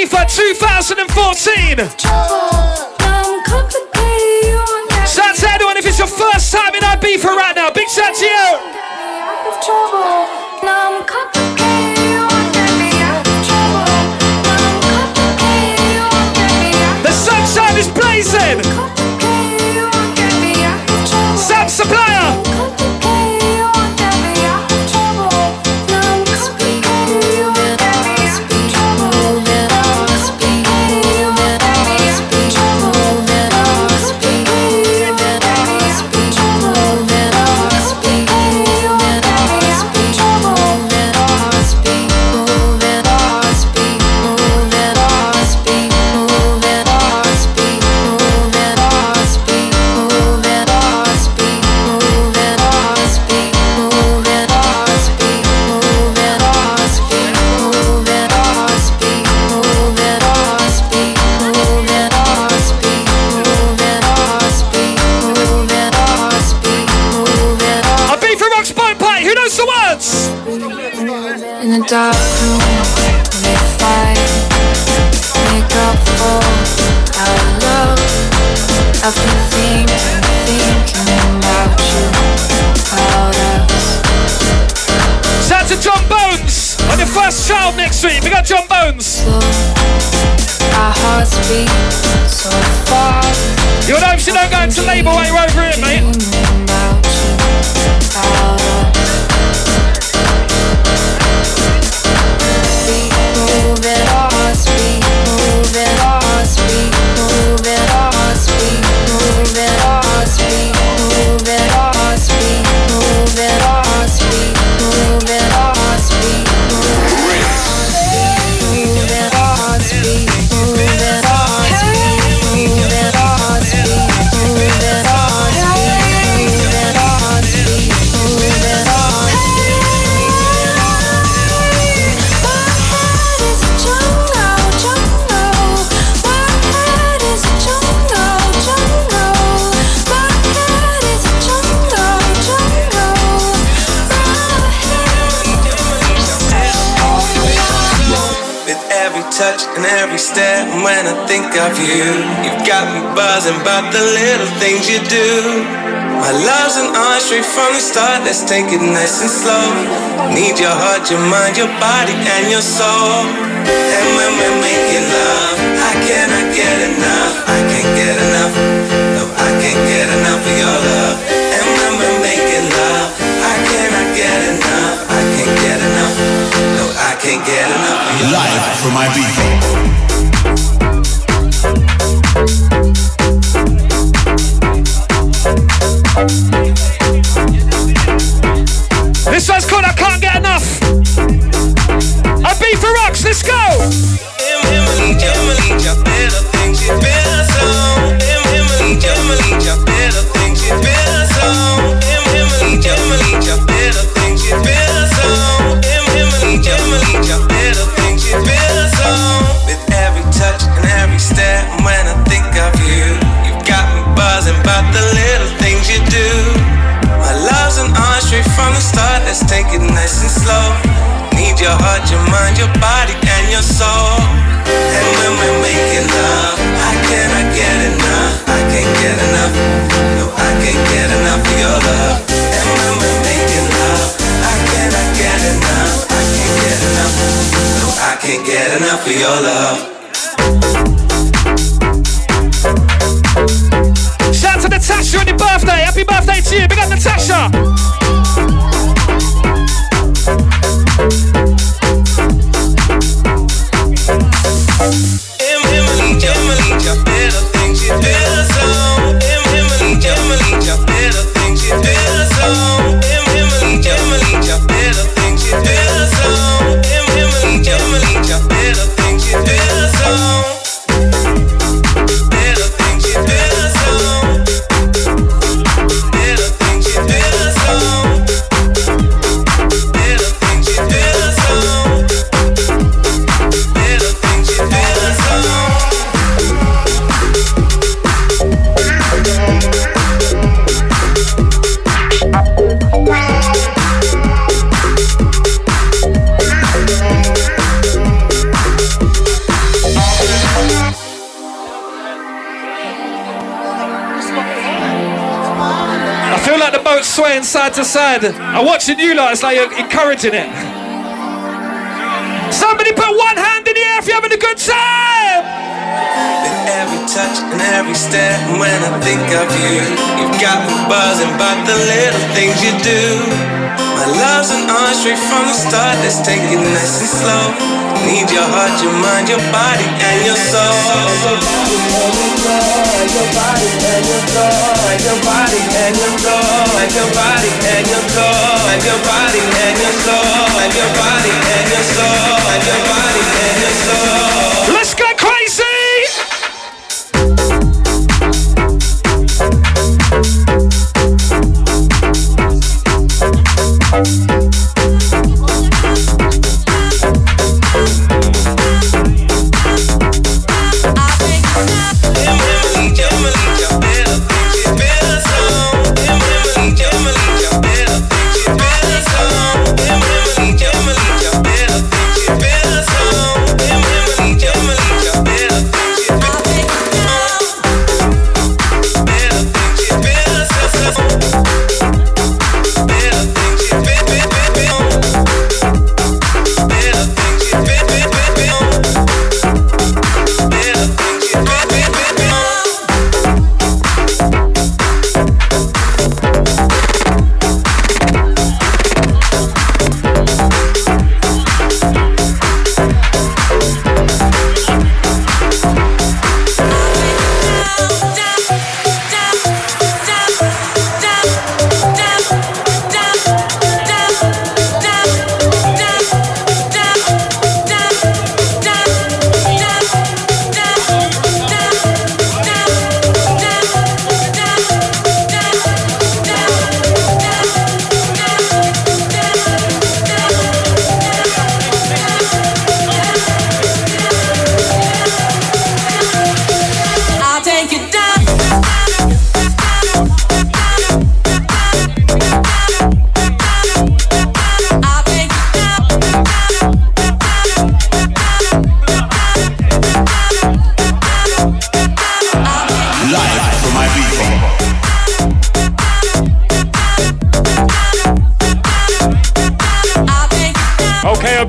P: FIFA 2014.
H: Shout to
Q: everyone if it's your first time in Ibiza right now. Big shout to you. The sunshine is blazing. Sam Supplier.
G: When I think of you. You've got me buzzing about the little things you do. My love's an art straight from the start. Let's take it nice and slow. Need your heart, your mind, your body, and your soul. And when we're making love, I cannot get enough. I can't get enough. No, I can't get enough of your love.
C: Live my
H: side. I'm watching you lot, it's like you're encouraging it. Somebody put one hand in the air if you're having a good time.
G: Touch and every step when I think of you, you've got me buzzing about the little things you do. My love's an art straight from the start. Let's take it nice and slow. Need your heart, your mind, your body, and your soul. Your body and your soul, your body and your soul, your body and your soul, your body and your soul, your body and your soul, your body and your soul.
H: Let's get crazy.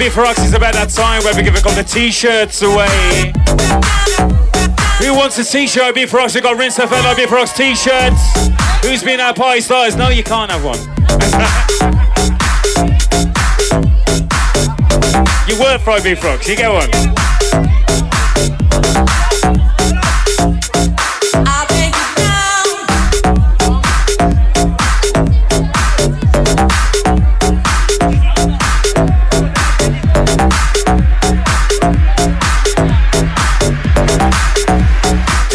H: Be for us. It's about that time where we give a couple of t-shirts away. Who wants a t-shirt? Be for us. We got Rinse. I'll be for us t-shirts. Who's been at Party Stars? No, you can't have one. [laughs] you work for Ibiza Rocks. You get one.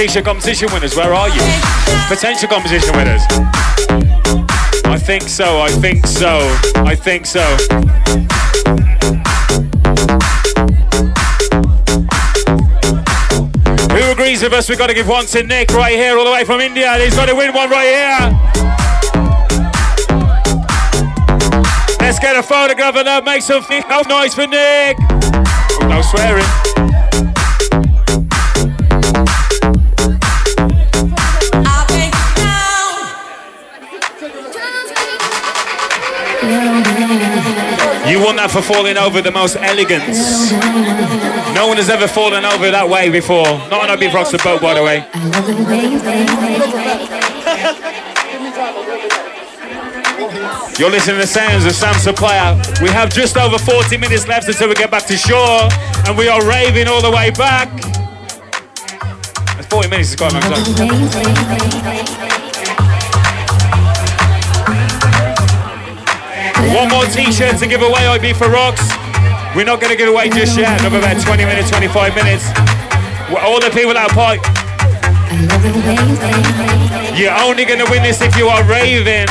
H: T-shirt competition winners, where are you? Potential competition winners. I think so, I think so, I think so. Who agrees with us? We've got to give one to Nick right here, all the way from India. He's got to win one right here. Let's get a photograph of that. Make some f- oh, noise for Nick. Oh, no swearing. You won that for falling over the most elegant. No one has ever fallen over that way before. Not on a Big Rocks boat, by the way. You're listening to the sounds of Sam Supplier. We have just over 40 minutes left until we get back to shore, and we are raving all the way back. That's 40 minutes is quite a long time. One more t-shirt to give away, Ibiza Rocks. We're not going to give away just yet. Another about 20 minutes, 25 minutes. All the people that are. You're only going to win this if you are raving.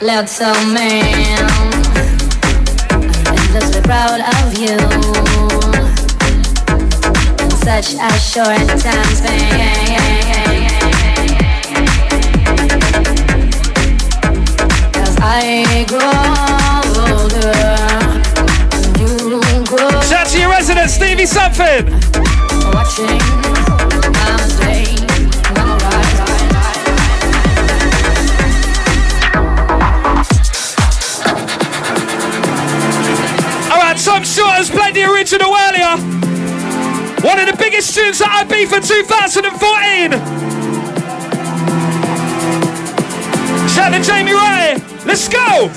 Q: Little man, I'm proud of you. In such a short time span. I grow older.
R: Shout to your resident, Stevie Something. Played the original earlier. One of the biggest tunes that I beat for 2014. Shout to Jamie Ray. Let's go.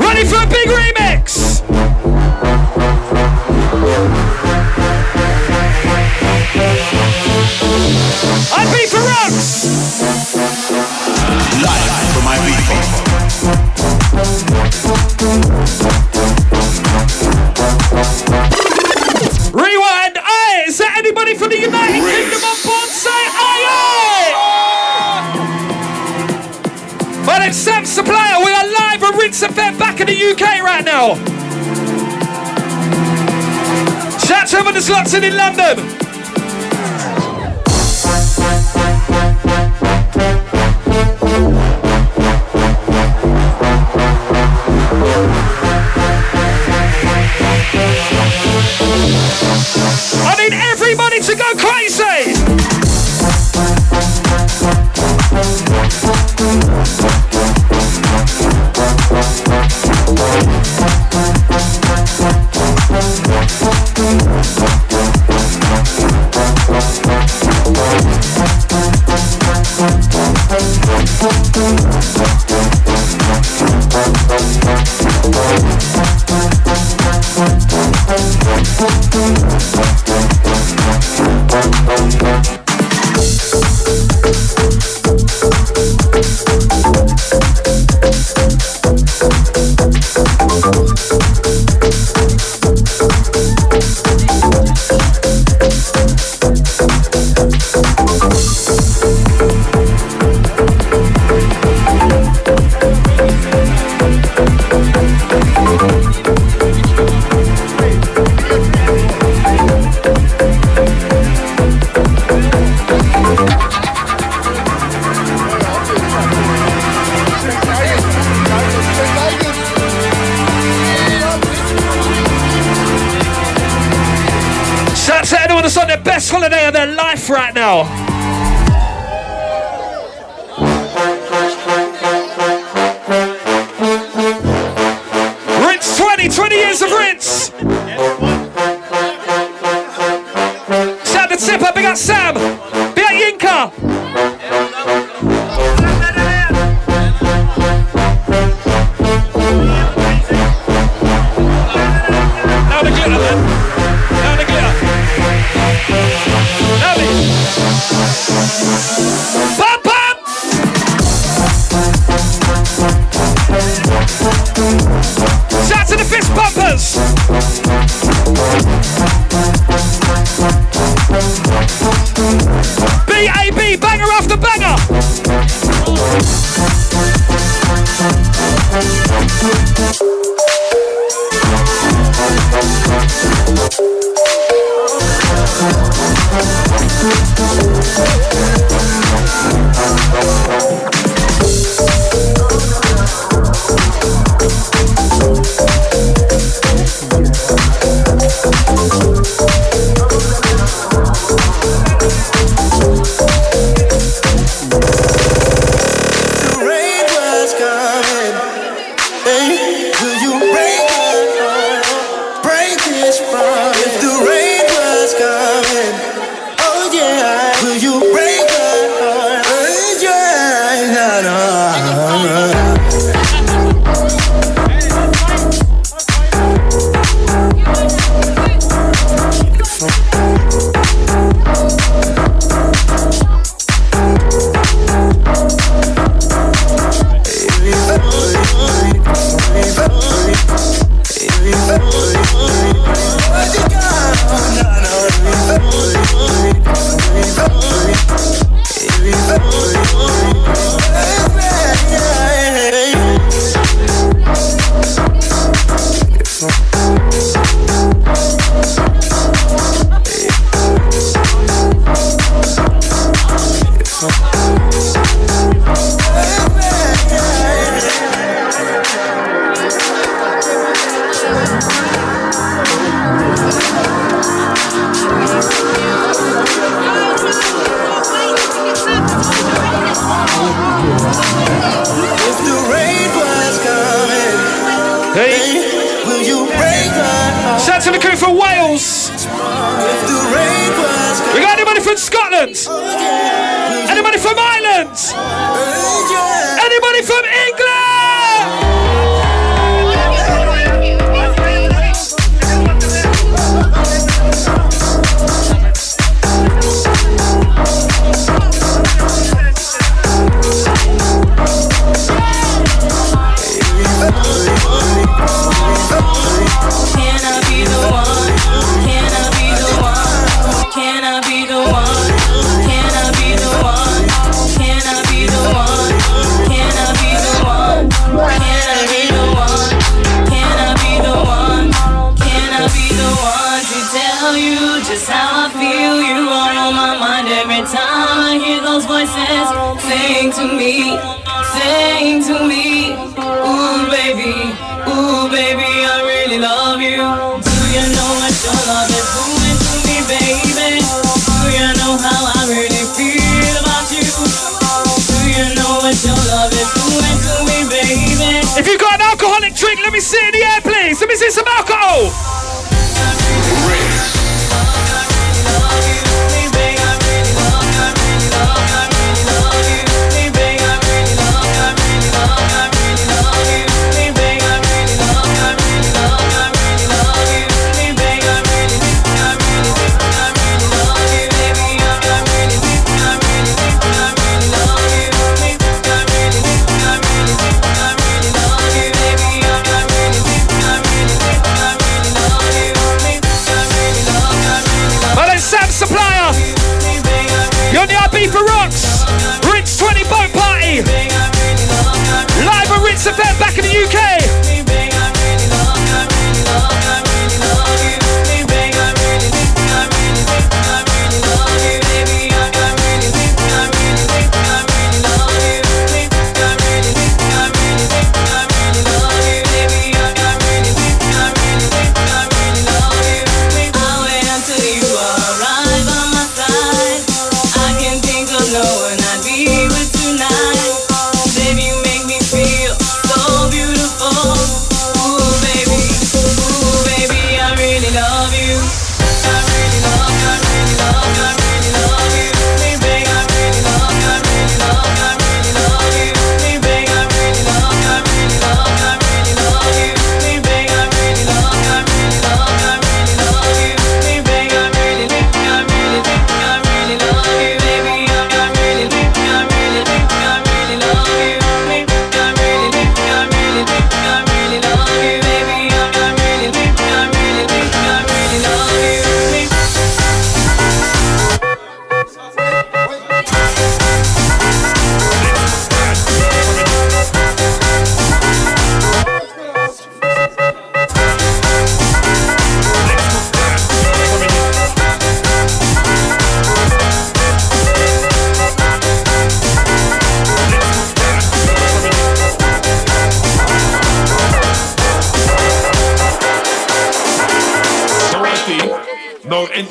R: Ready for a big remix. Ibiza Rocks.
C: Live from my people.
R: We are live at Rinse FM back in the UK right now. Shout to everyone that's locked in in London.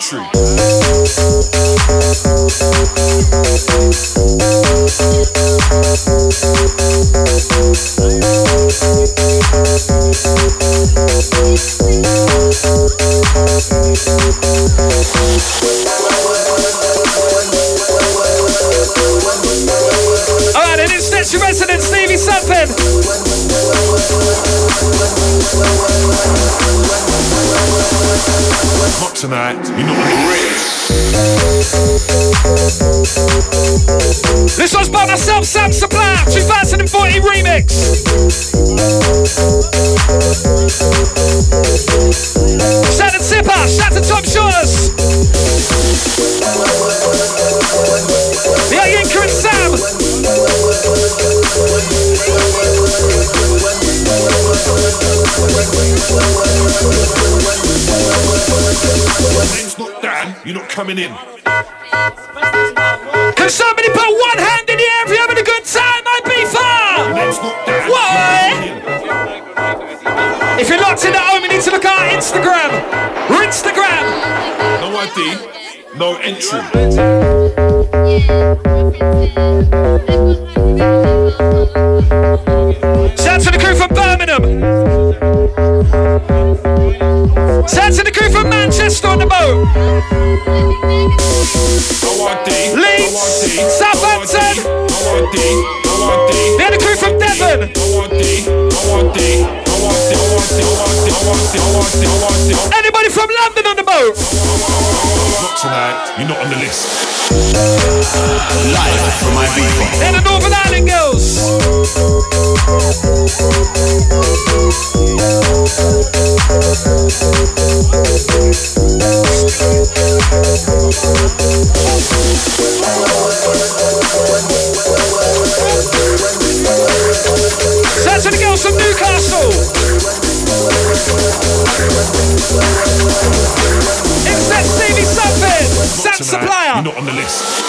N: country. Coming
H: in.
P: Can
H: somebody put one hand in the air if you're having a good time, my beefer? Why? If you're locked in at home, you need to look at our Instagram. We're Instagram.
O: No ID. No entry.
H: Shout to the crew from Birmingham. Shout to the crew from Manchester on the boat. want
O: thee, I want thee.
H: They're the crew from Devon.
O: I want thee, I want thee, I want thee, I want thee, I want thee, I want thee, I want thee, I want thee.
H: Anybody from London on the boat?
O: Not tonight. You're not on the list.
C: Live from Ibiza.
H: They're the Northern Ireland girls. It's that Stevie Something, Sam Supplier.
O: You're not on the list.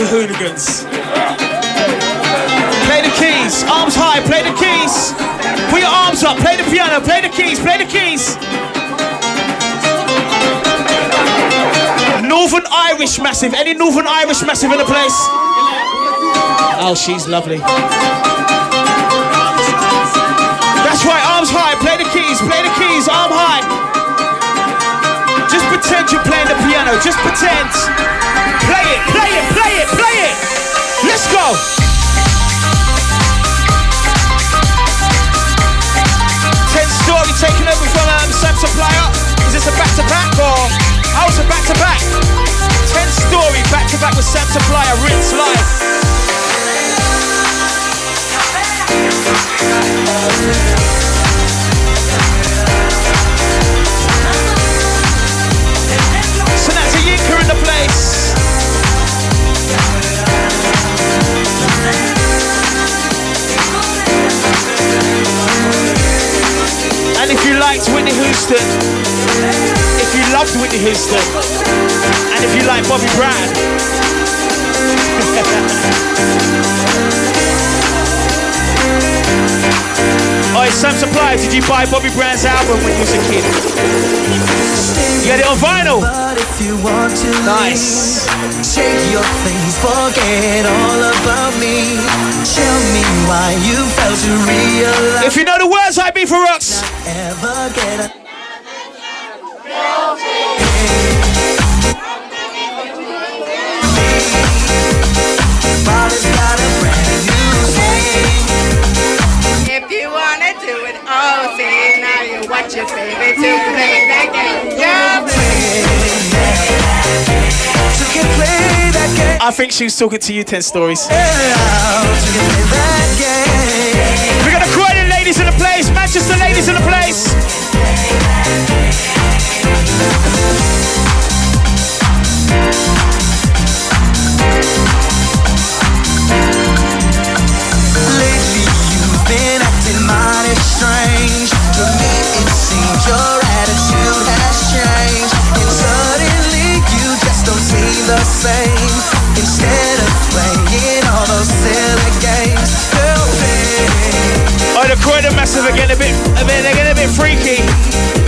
S: to
I: hooligans. Play the keys, arms high, play the keys. Put your arms up, play the piano, play the keys, play the keys. Northern Irish Massive, any Northern Irish Massive in the place? Oh, she's lovely. That's right, arms high, play the keys, play the keys, arm high. Just pretend you're playing the piano. Just pretend. Play it, play it, play it, play it. Let's go. Ten story taking over from um, Sam Supplier. Is this a back to back or? Oh, how's a back to back. 10 story back to back with Sam Supplier, Rinse Live. Oh, yeah. Houston. And if you like Bobby Brown. [laughs] oh, it's Sam Supplier. Did you buy Bobby Brown's album when you was a kid? You got it on vinyl. nice.
T: Shake your things, forget all about me. Tell me why you failed to realize.
I: If you know the words, Ibiza Rocks.
U: If you wanna do it now you watch your baby to play that game.
I: I think she was talking to you 10 stories. We got the Croydon ladies in the place, Manchester ladies in the place.
T: Strange. To me it seems your attitude has changed. And suddenly you just don't seem the same. Instead of playing all those silly games,
I: Croydon massive getting a bit, a bit, a bit freaky.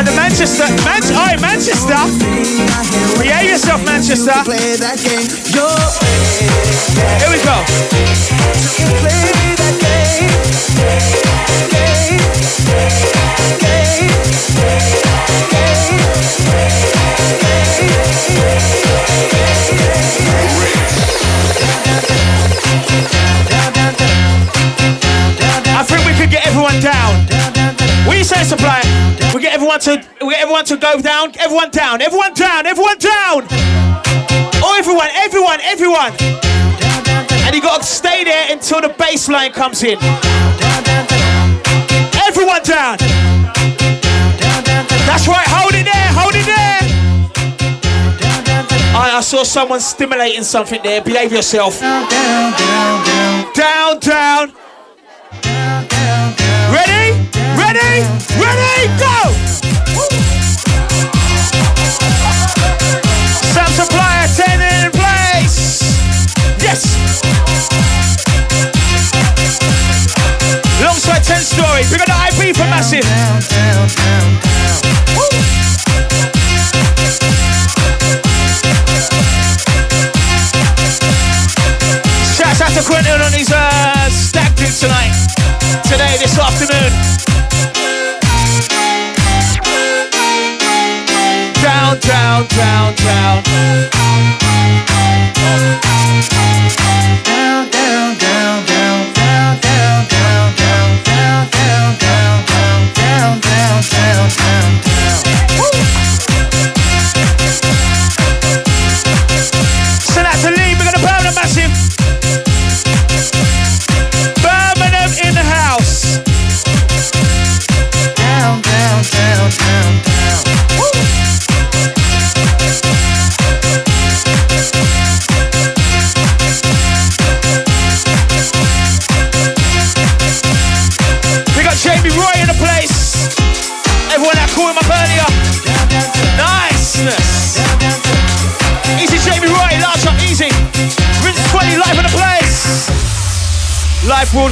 I: And the Manchester, Man- oh, Manchester. Behave yourself, Manchester. Here we go. I think we could get everyone down. You say, supplier? We get everyone to, we get everyone to go down. Everyone down. Everyone down. Everyone down. Oh, everyone, everyone, everyone. And you got to stay there until the bass line comes in. Everyone down. That's right. Hold it there. Hold it there. I, I saw someone stimulating something there. Behave yourself. Down, down. Ready? Ready? Ready? Go! Sam Supplier 10 in place. Yes. Alongside 10 story. We got the Ibiza massive. Shouts out to Quentin on his uh, stack do tonight. Today, this afternoon. Down, down, down,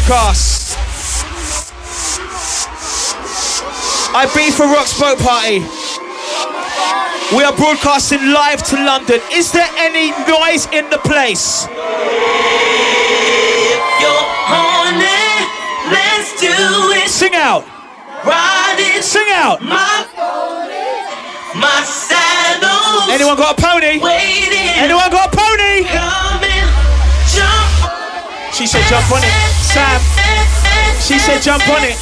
I: Broadcast. Ibiza Rock's boat party. We are broadcasting live to London. Is there any noise in the place?
T: Horny, let's do it.
I: Sing out.
T: Ride it.
I: Sing out.
T: My, my saddle.
I: Anyone got a pony?
T: Waiting.
I: Anyone got a pony?
T: Jump.
I: She said jump on it. Sam. She said jump on it.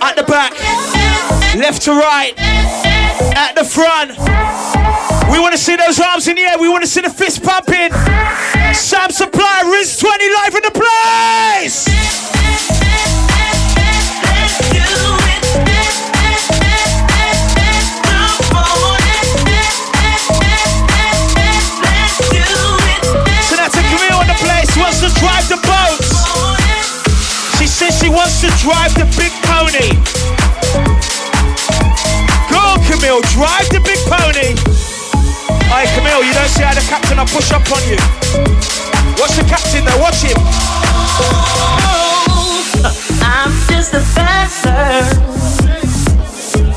I: At the back. Left to right. At the front. We want to see those arms in the air. We want to see the fist pumping. Sam Supplier, Rinse 20 live in the place. Drive the boats. She says she wants to drive the big pony. Go on, Camille, drive the big pony. Alright, Camille, you don't say how the captain I push up on you. Watch the captain there, watch him. [laughs]
V: I'm just a dancer.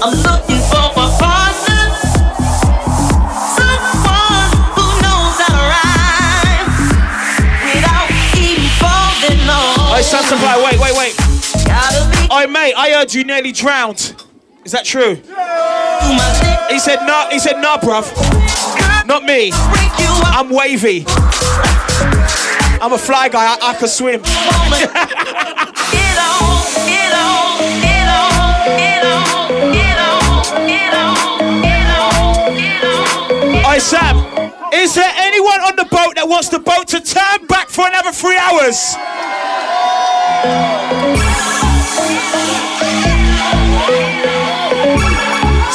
V: I'm looking
I: Supplier, wait, wait, wait. Oi, mate, I heard you nearly drowned. Is that true? He said, nah, he said, nah, bruv. Not me. I'm wavy. I'm a fly guy, I, I can swim. [laughs] Sam, is there anyone on the boat that wants the boat to turn back for another three hours?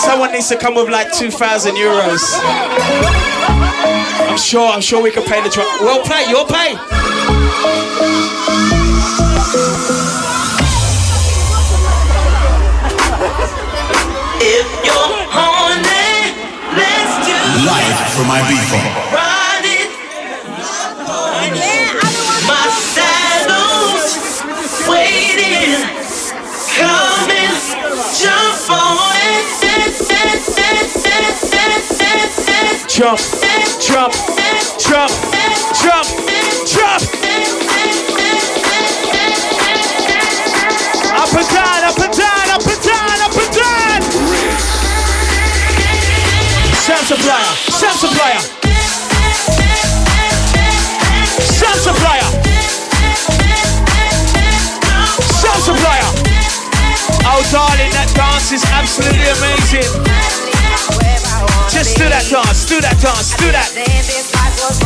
I: Someone needs to come with like 2,000 euros. I'm sure, I'm sure we can pay the truck. Well pay, you'll pay.
C: Live from my
V: saddle's waiting. Come and jump on it.
I: Jump, jump, jump, jump, jump. Up supplier, supplier. Sound supplier. Sound supplier. Oh, darling, that dance is absolutely amazing. Just do that dance, do that dance, do that.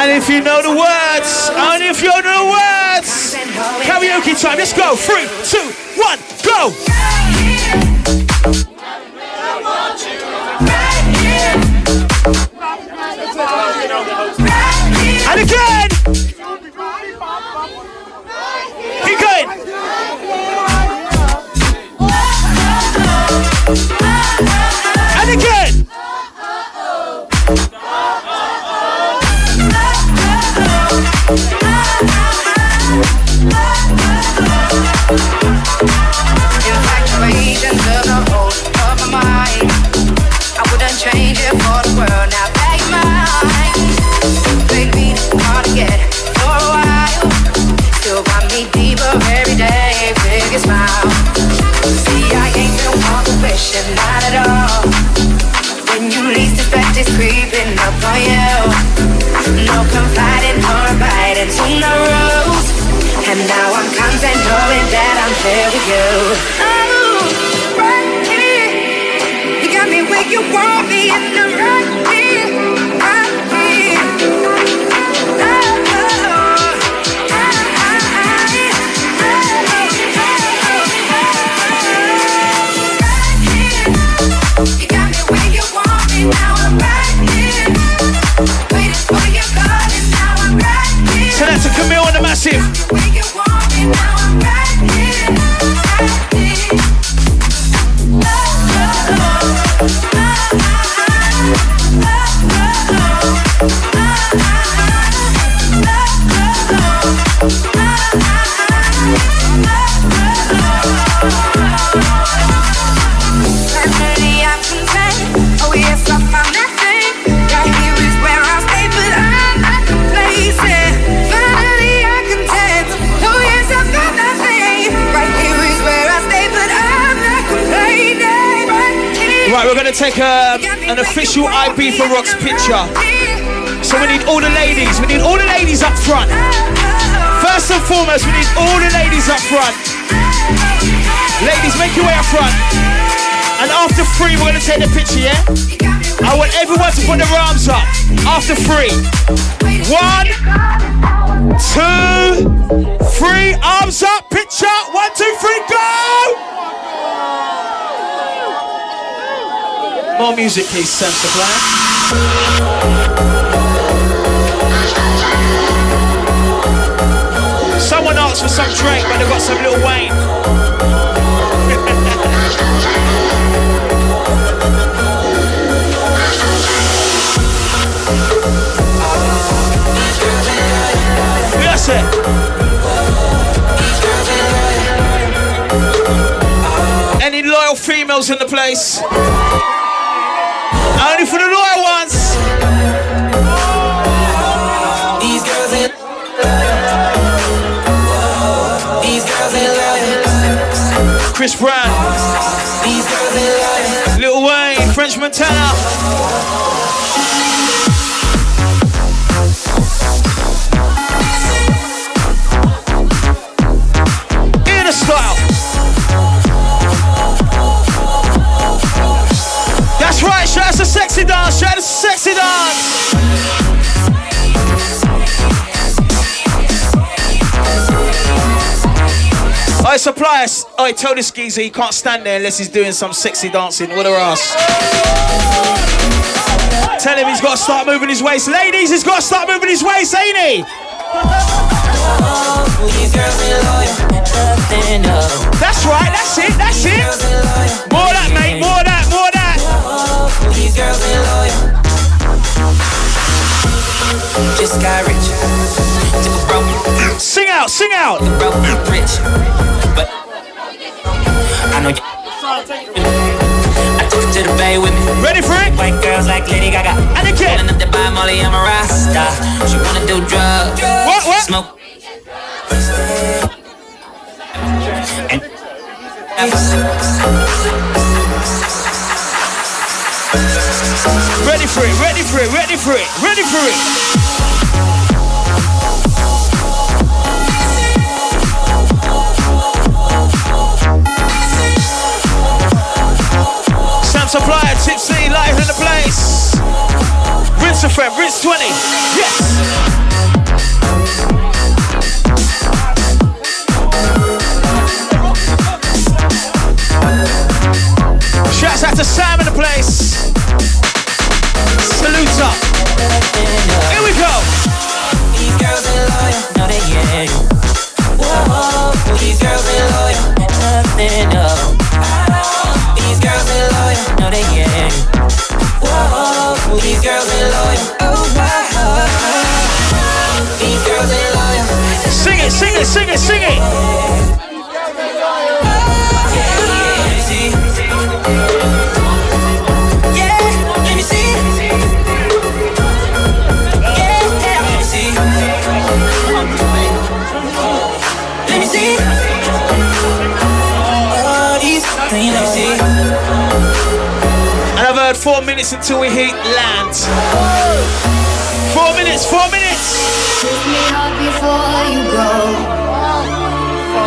I: And if you know the words, and if you know the words, karaoke time. Let's go. Three, two, one, go.
W: There with you. Oh, right here. You got me where you want
I: take a, an official Ibiza Rocks picture. So we need all the ladies. We need all the ladies up front. First and foremost, we need all the ladies up front. Ladies, make your way up front. And after three, we're gonna take the picture, yeah? I want everyone to put their arms up. After three. One, two, three. Arms up, picture. One, two, three, go! More music, please, Sam Supplier. Someone asked for some Drake, but they got some Lil Wayne. [laughs] Yes, it. Any loyal females in the place? Only for the loyal ones.
X: These girls ain't. These girls ain't loyal.
I: Chris Brown.
X: These girls ain't loyal.
I: Lil Wayne, French Montana. In a style. Sexy dance, shout us a sexy dance. I supply us. I tell this geezer he can't stand there unless he's doing some sexy dancing. What a ass. Tell him he's got to start moving his waist. Ladies, he's got to start moving his waist, ain't he? That's right, that's it, that's it. More that, mate, more that, more of
X: These girls ain't loyal. Just got rich. Took a broke.
I: Sing out, sing out.
X: Broke rich. But I know you. I took her to the bay with me.
I: Ready for it?
X: White girls like Lady Gaga.
I: And.
X: Pulling up to buy Molly, I'm a Rasta. She wanna do drugs.
I: What, what?
X: Smoke. And
I: Ready for it, ready for it, ready for it, ready for it. Sam Supplier, Tippa, live in the place. Rinse FM, rinse 20. Yes. Shouts out to Sam in the place. Salute up. Here we go.
X: These girls ain't loyal. No, they ain't. Whoa, these girls ain't loyal. Nothing up. These girls ain't loyal. No, they ain't. Whoa, these girls ain't loyal. Oh, wow. These girls ain't loyal.
I: Sing it, sing it, sing it, sing it. Minutes until we hit land. Four minutes, four minutes.
Q: Kiss me hard before you go.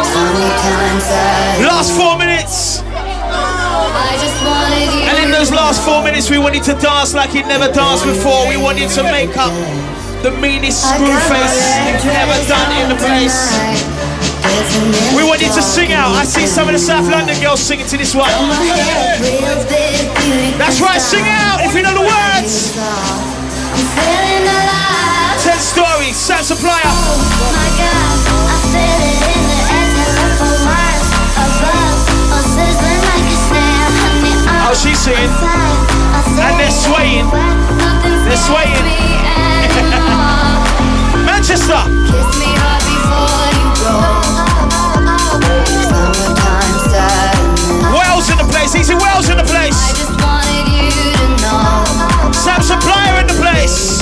Q: Sometimes I
I: Last four minutes.
Q: I just wanted you.
I: And in those last four minutes, we wanted to dance like he'd never danced before. We wanted to make up the meanest screw face he'd never done in the place. We want you to sing out. I see some of the South London girls singing to this one. That's right, sing out if you know the words. Ten stories, Sam Supplier. Oh, she's singing. And they're swaying. They're swaying. [laughs] Manchester. The place. Easy Wells in the place.
Q: I just wanted you to know.
I: Sam Supplier in the place.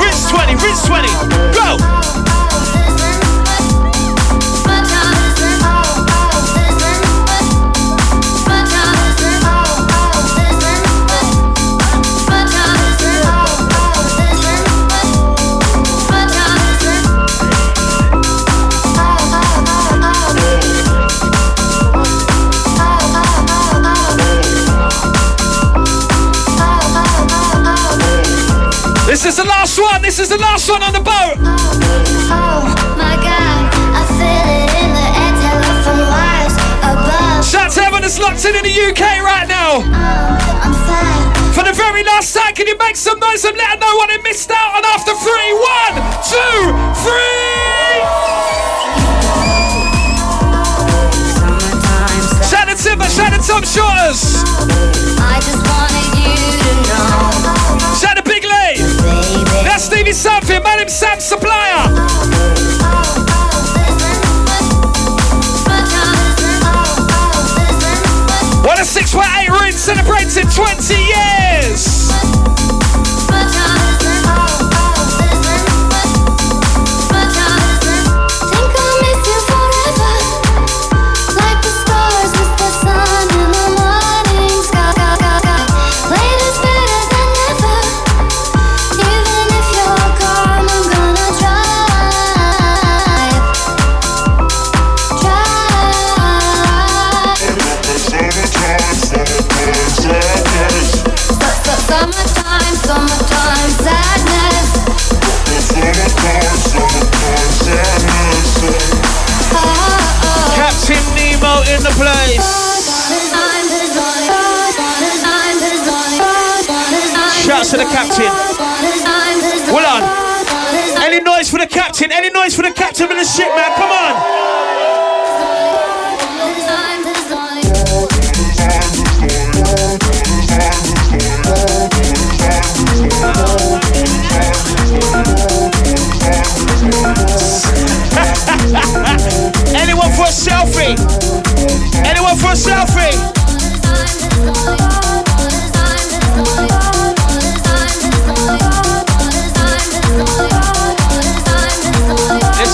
I: Rinse 20, rinse 20. Go.
H: This is the last one on the boat.
Q: Oh, oh my God, I feel it in the air, wires above.
H: Shout to everyone that's locked in in the UK right now.
Q: Oh, For the very last time, can you make some noise and let them know what they missed out on after three? One, two, three! Shout out Timber, shout out Tom Shortez!
H: I just wanted you to know.
Q: Stevie Something, my name's Sam Supplier! What a 618 Ruin celebrating 20 years!
I: Shouts to the captain. Hold on. Any noise for the captain? Any noise for the captain of the ship, man? Come on. [laughs] Anyone for a selfie? Anyone for a selfie?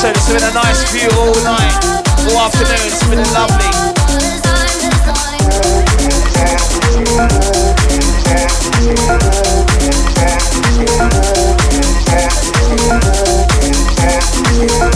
I: Listen, it's been a nice view all night, all afternoon. It's been lovely.
Q: Definitely